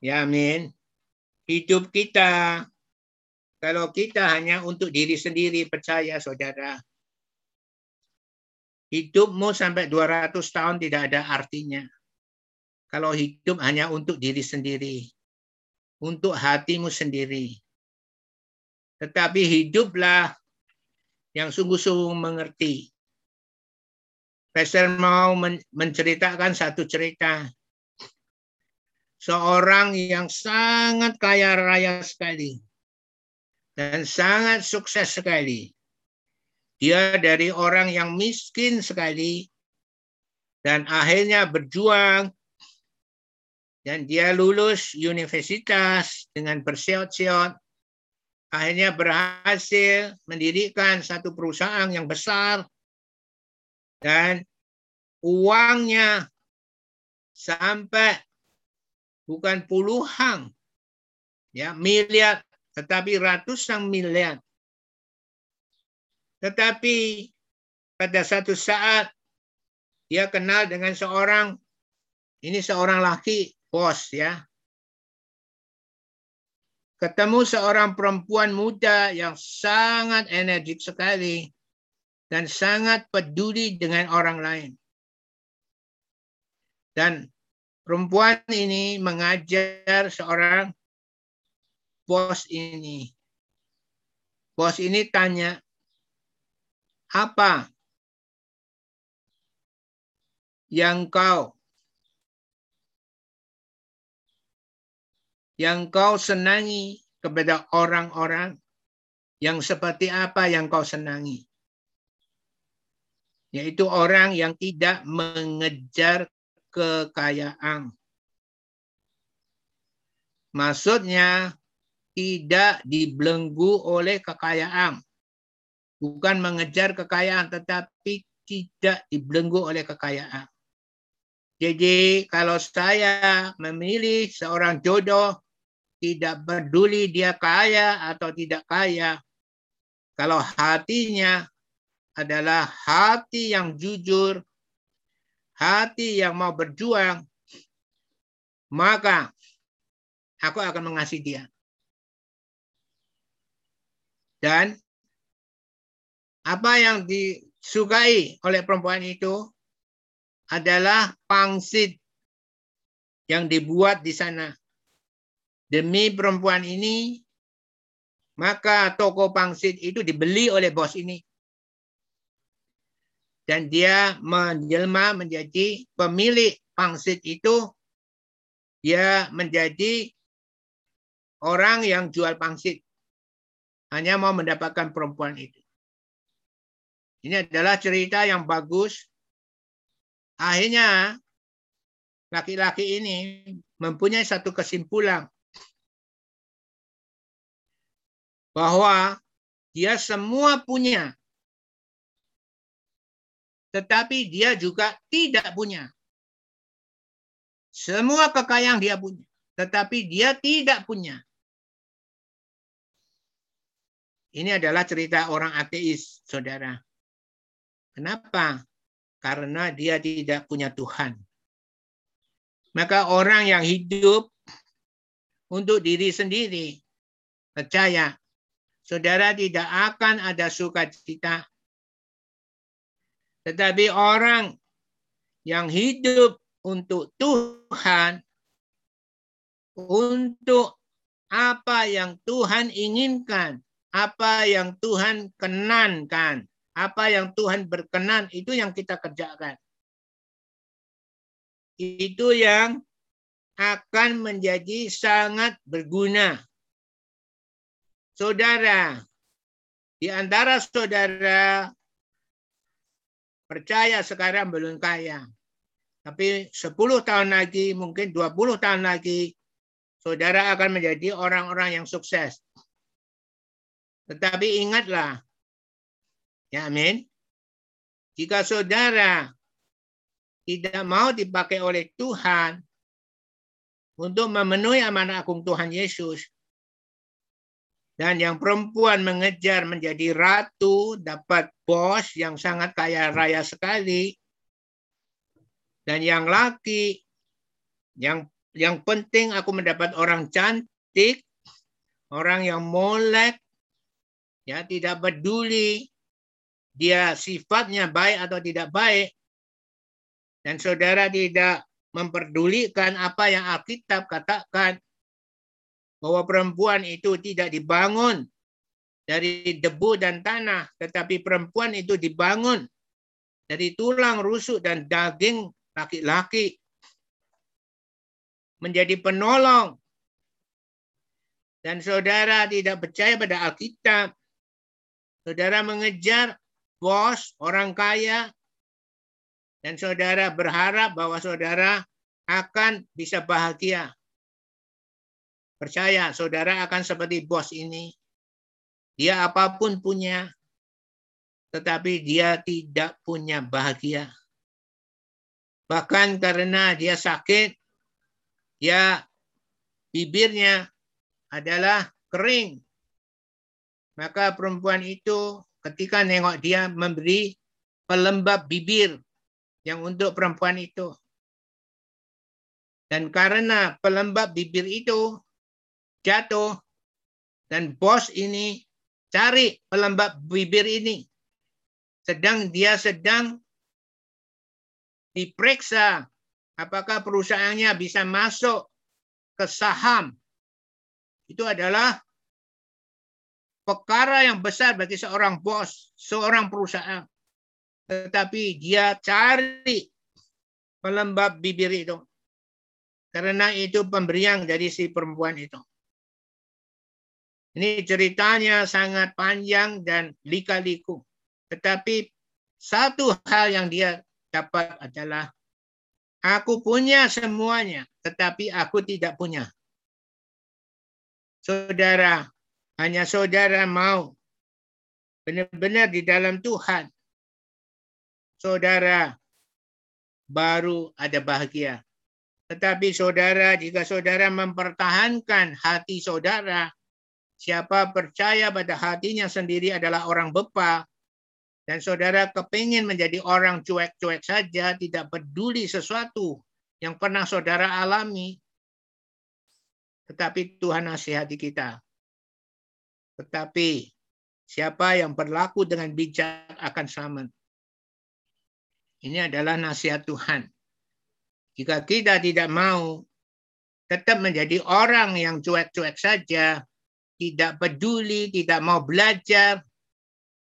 ya amin, hidup kita, kalau kita hanya untuk diri sendiri percaya saudara, hidupmu sampai 200 tahun tidak ada artinya. Kalau hidup hanya untuk diri sendiri untuk hatimu sendiri. Tetapi hiduplah yang sungguh-sungguh mengerti. Pastor mau menceritakan satu cerita. Seorang yang sangat kaya raya sekali. Dan sangat sukses sekali. Dia dari orang yang miskin sekali. Dan akhirnya berjuang dan dia lulus universitas dengan berseot-seot. Akhirnya berhasil mendirikan satu perusahaan yang besar. Dan uangnya sampai bukan puluhan ya miliar tetapi ratusan miliar. Tetapi pada satu saat dia kenal dengan seorang ini seorang laki bos ya. Ketemu seorang perempuan muda yang sangat energik sekali dan sangat peduli dengan orang lain. Dan perempuan ini mengajar seorang bos ini. Bos ini tanya, apa yang kau yang kau senangi kepada orang-orang yang seperti apa yang kau senangi. Yaitu orang yang tidak mengejar kekayaan. Maksudnya tidak dibelenggu oleh kekayaan. Bukan mengejar kekayaan, tetapi tidak dibelenggu oleh kekayaan. Jadi kalau saya memilih seorang jodoh tidak peduli dia kaya atau tidak kaya. Kalau hatinya adalah hati yang jujur, hati yang mau berjuang, maka aku akan mengasihi dia. Dan apa yang disukai oleh perempuan itu adalah pangsit yang dibuat di sana demi perempuan ini Maka toko pangsit itu dibeli oleh bos ini. Dan dia menjelma menjadi pemilik pangsit itu. Dia menjadi orang yang jual pangsit. Hanya mau mendapatkan perempuan itu. Ini adalah cerita yang bagus. Akhirnya laki-laki ini mempunyai satu kesimpulan bahwa dia semua punya. Tetapi dia juga tidak punya. Semua kekayaan dia punya. Tetapi dia tidak punya. Ini adalah cerita orang ateis, saudara. Kenapa? Karena dia tidak punya Tuhan. Maka orang yang hidup untuk diri sendiri, percaya saudara tidak akan ada sukacita. Tetapi orang yang hidup untuk Tuhan, untuk apa yang Tuhan inginkan, apa yang Tuhan kenankan, apa yang Tuhan berkenan, itu yang kita kerjakan. Itu yang akan menjadi sangat berguna saudara, di antara saudara percaya sekarang belum kaya. Tapi 10 tahun lagi, mungkin 20 tahun lagi, saudara akan menjadi orang-orang yang sukses. Tetapi ingatlah, ya amin, jika saudara tidak mau dipakai oleh Tuhan untuk memenuhi amanah agung Tuhan Yesus, dan yang perempuan mengejar menjadi ratu, dapat bos yang sangat kaya raya sekali. Dan yang laki, yang yang penting aku mendapat orang cantik, orang yang molek, ya tidak peduli dia sifatnya baik atau tidak baik. Dan saudara tidak memperdulikan apa yang Alkitab katakan bahwa perempuan itu tidak dibangun dari debu dan tanah, tetapi perempuan itu dibangun dari tulang rusuk dan daging laki-laki menjadi penolong. Dan saudara tidak percaya pada Alkitab. Saudara mengejar bos, orang kaya, dan saudara berharap bahwa saudara akan bisa bahagia. Percaya saudara akan seperti bos ini. Dia apa pun punya, tetapi dia tidak punya bahagia. Bahkan karena dia sakit, dia bibirnya adalah kering. Maka perempuan itu ketika nengok dia memberi pelembab bibir yang untuk perempuan itu. Dan karena pelembab bibir itu jatuh dan bos ini cari pelembab bibir ini. Sedang dia sedang diperiksa apakah perusahaannya bisa masuk ke saham. Itu adalah perkara yang besar bagi seorang bos, seorang perusahaan. Tetapi dia cari pelembab bibir itu. Karena itu pemberian dari si perempuan itu. Ini ceritanya sangat panjang dan lika-liku. Tetapi satu hal yang dia dapat adalah aku punya semuanya, tetapi aku tidak punya. Saudara, hanya saudara mau benar-benar di dalam Tuhan. Saudara baru ada bahagia. Tetapi saudara, jika saudara mempertahankan hati saudara, Siapa percaya pada hatinya sendiri adalah orang bepa, dan saudara kepingin menjadi orang cuek-cuek saja, tidak peduli sesuatu yang pernah saudara alami, tetapi Tuhan nasihati kita. Tetapi siapa yang berlaku dengan bijak akan selamat. Ini adalah nasihat Tuhan. Jika kita tidak mau tetap menjadi orang yang cuek-cuek saja, tidak peduli, tidak mau belajar.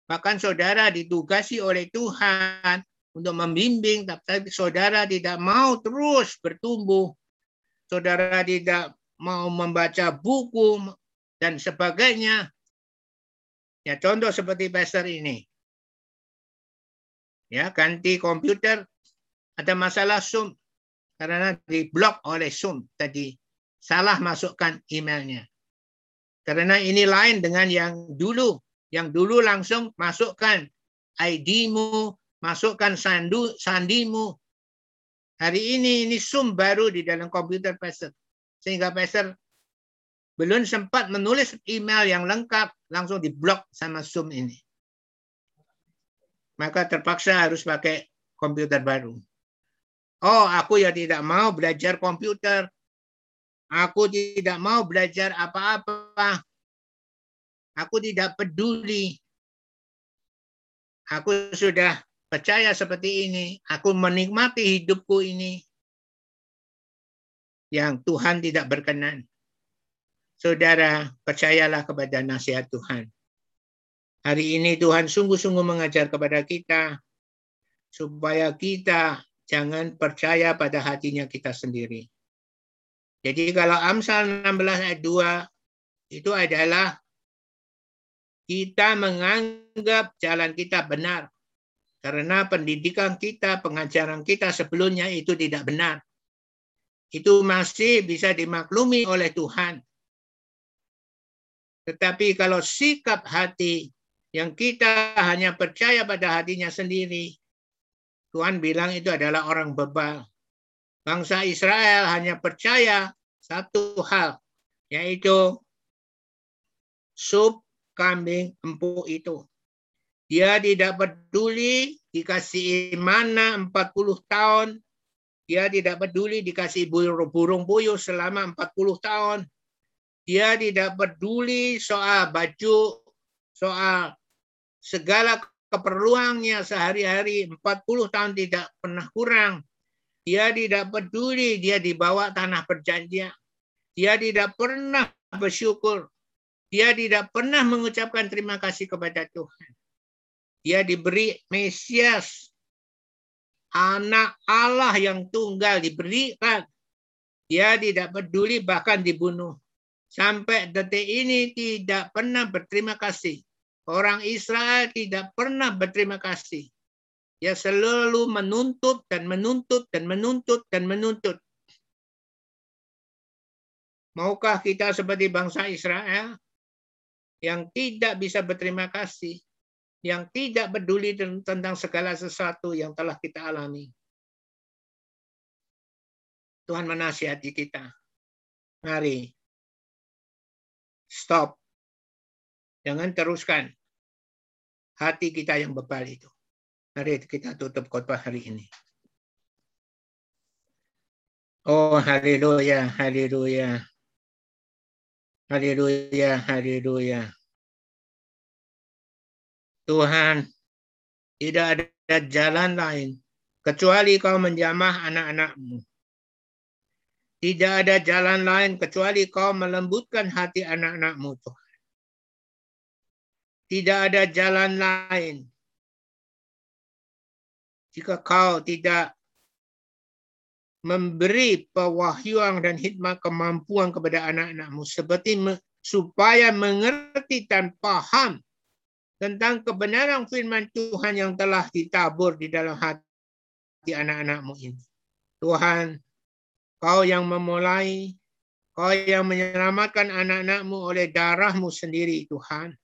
Bahkan saudara ditugasi oleh Tuhan untuk membimbing, tapi saudara tidak mau terus bertumbuh. Saudara tidak mau membaca buku dan sebagainya. Ya, contoh seperti pastor ini. Ya, ganti komputer ada masalah Zoom karena diblok oleh Zoom tadi salah masukkan emailnya. Karena ini lain dengan yang dulu. Yang dulu langsung masukkan ID-mu, masukkan sandu, sandimu. Hari ini ini Zoom baru di dalam komputer Pastor. Sehingga Pastor belum sempat menulis email yang lengkap, langsung diblok sama Zoom ini. Maka terpaksa harus pakai komputer baru. Oh, aku ya tidak mau belajar komputer. Aku tidak mau belajar apa-apa. Aku tidak peduli. Aku sudah percaya seperti ini. Aku menikmati hidupku ini. Yang Tuhan tidak berkenan. Saudara, percayalah kepada nasihat Tuhan. Hari ini Tuhan sungguh-sungguh mengajar kepada kita supaya kita jangan percaya pada hatinya kita sendiri. Jadi kalau Amsal 16 ayat 2 itu adalah kita menganggap jalan kita benar. Karena pendidikan kita, pengajaran kita sebelumnya itu tidak benar. Itu masih bisa dimaklumi oleh Tuhan. Tetapi kalau sikap hati yang kita hanya percaya pada hatinya sendiri, Tuhan bilang itu adalah orang bebal. Bangsa Israel hanya percaya satu hal, yaitu sup kambing empuk itu. Dia tidak peduli dikasih mana 40 tahun. Dia tidak peduli dikasih burung puyuh selama 40 tahun. Dia tidak peduli soal baju, soal segala keperluannya sehari-hari 40 tahun tidak pernah kurang. Dia tidak peduli dia dibawa tanah perjanjian. Dia tidak pernah bersyukur. Dia tidak pernah mengucapkan terima kasih kepada Tuhan. Dia diberi Mesias, anak Allah yang tunggal diberikan. Dia tidak peduli bahkan dibunuh. Sampai detik ini tidak pernah berterima kasih. Orang Israel tidak pernah berterima kasih. Dia selalu menuntut dan menuntut dan menuntut dan menuntut. Maukah kita seperti bangsa Israel yang tidak bisa berterima kasih, yang tidak peduli tentang segala sesuatu yang telah kita alami? Tuhan menasihati kita. Mari. Stop. Jangan teruskan. Hati kita yang bebal itu. Mari kita tutup khotbah hari ini. Oh, haleluya, haleluya. Haleluya, haleluya. Tuhan, tidak ada jalan lain kecuali kau menjamah anak-anakmu. Tidak ada jalan lain kecuali kau melembutkan hati anak-anakmu, Tuhan. Tidak ada jalan lain jika kau tidak memberi pewahyuan dan hikmat kemampuan kepada anak-anakmu seperti supaya mengerti dan paham tentang kebenaran firman Tuhan yang telah ditabur di dalam hati anak-anakmu ini. Tuhan, kau yang memulai, kau yang menyelamatkan anak-anakmu oleh darahmu sendiri, Tuhan.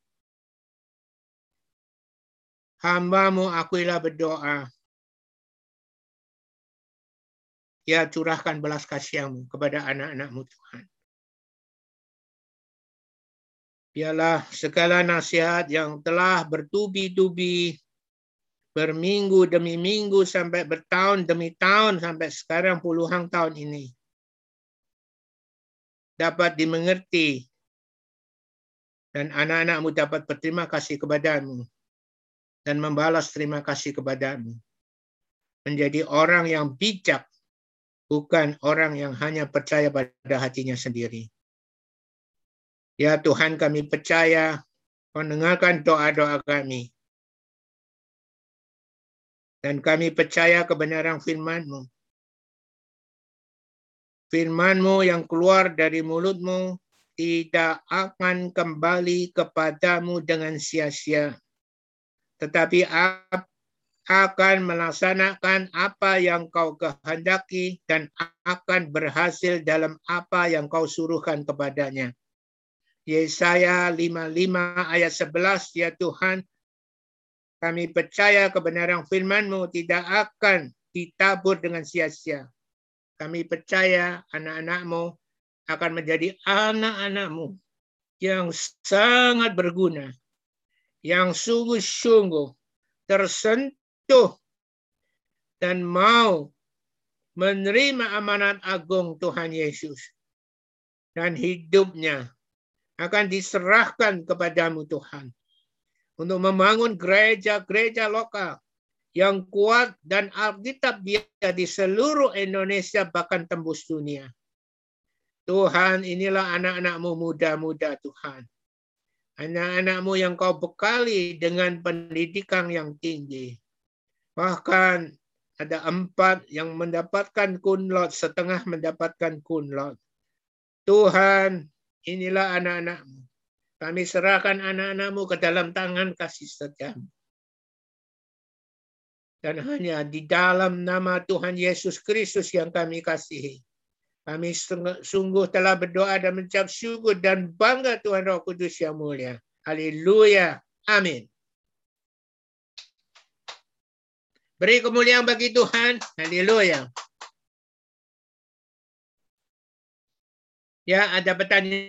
Hambamu akulah berdoa ya curahkan belas kasihanmu kepada anak-anakmu Tuhan. Biarlah segala nasihat yang telah bertubi-tubi, berminggu demi minggu, sampai bertahun demi tahun, sampai sekarang puluhan tahun ini, dapat dimengerti dan anak-anakmu dapat berterima kasih kepadamu dan membalas terima kasih kepadamu. Menjadi orang yang bijak bukan orang yang hanya percaya pada hatinya sendiri. Ya Tuhan kami percaya kau dengarkan doa-doa kami. Dan kami percaya kebenaran firman-Mu. Firman-Mu yang keluar dari mulutmu tidak akan kembali kepadamu dengan sia-sia. Tetapi akan melaksanakan apa yang kau kehendaki dan akan berhasil dalam apa yang kau suruhkan kepadanya. Yesaya 55 ayat 11, ya Tuhan, kami percaya kebenaran firman-Mu tidak akan ditabur dengan sia-sia. Kami percaya anak-anak-Mu akan menjadi anak-anak-Mu yang sangat berguna, yang sungguh-sungguh tersentuh dan mau menerima amanat agung Tuhan Yesus. Dan hidupnya akan diserahkan kepadamu Tuhan. Untuk membangun gereja-gereja lokal yang kuat dan Alkitab dia di seluruh Indonesia bahkan tembus dunia. Tuhan inilah anak-anakmu muda-muda Tuhan. Anak-anakmu yang kau bekali dengan pendidikan yang tinggi. Bahkan ada empat yang mendapatkan kunlot, setengah mendapatkan kunlot. Tuhan, Inilah anak-anakmu. Kami serahkan anak-anakmu ke dalam tangan kasih setiamu. Dan hanya di dalam nama Tuhan Yesus Kristus yang kami kasihi. Kami sungguh telah berdoa dan mencap syukur dan bangga Tuhan Roh Kudus yang mulia. Haleluya. Amin. Beri kemuliaan bagi Tuhan. Haleluya. Ya, ada pertanyaan.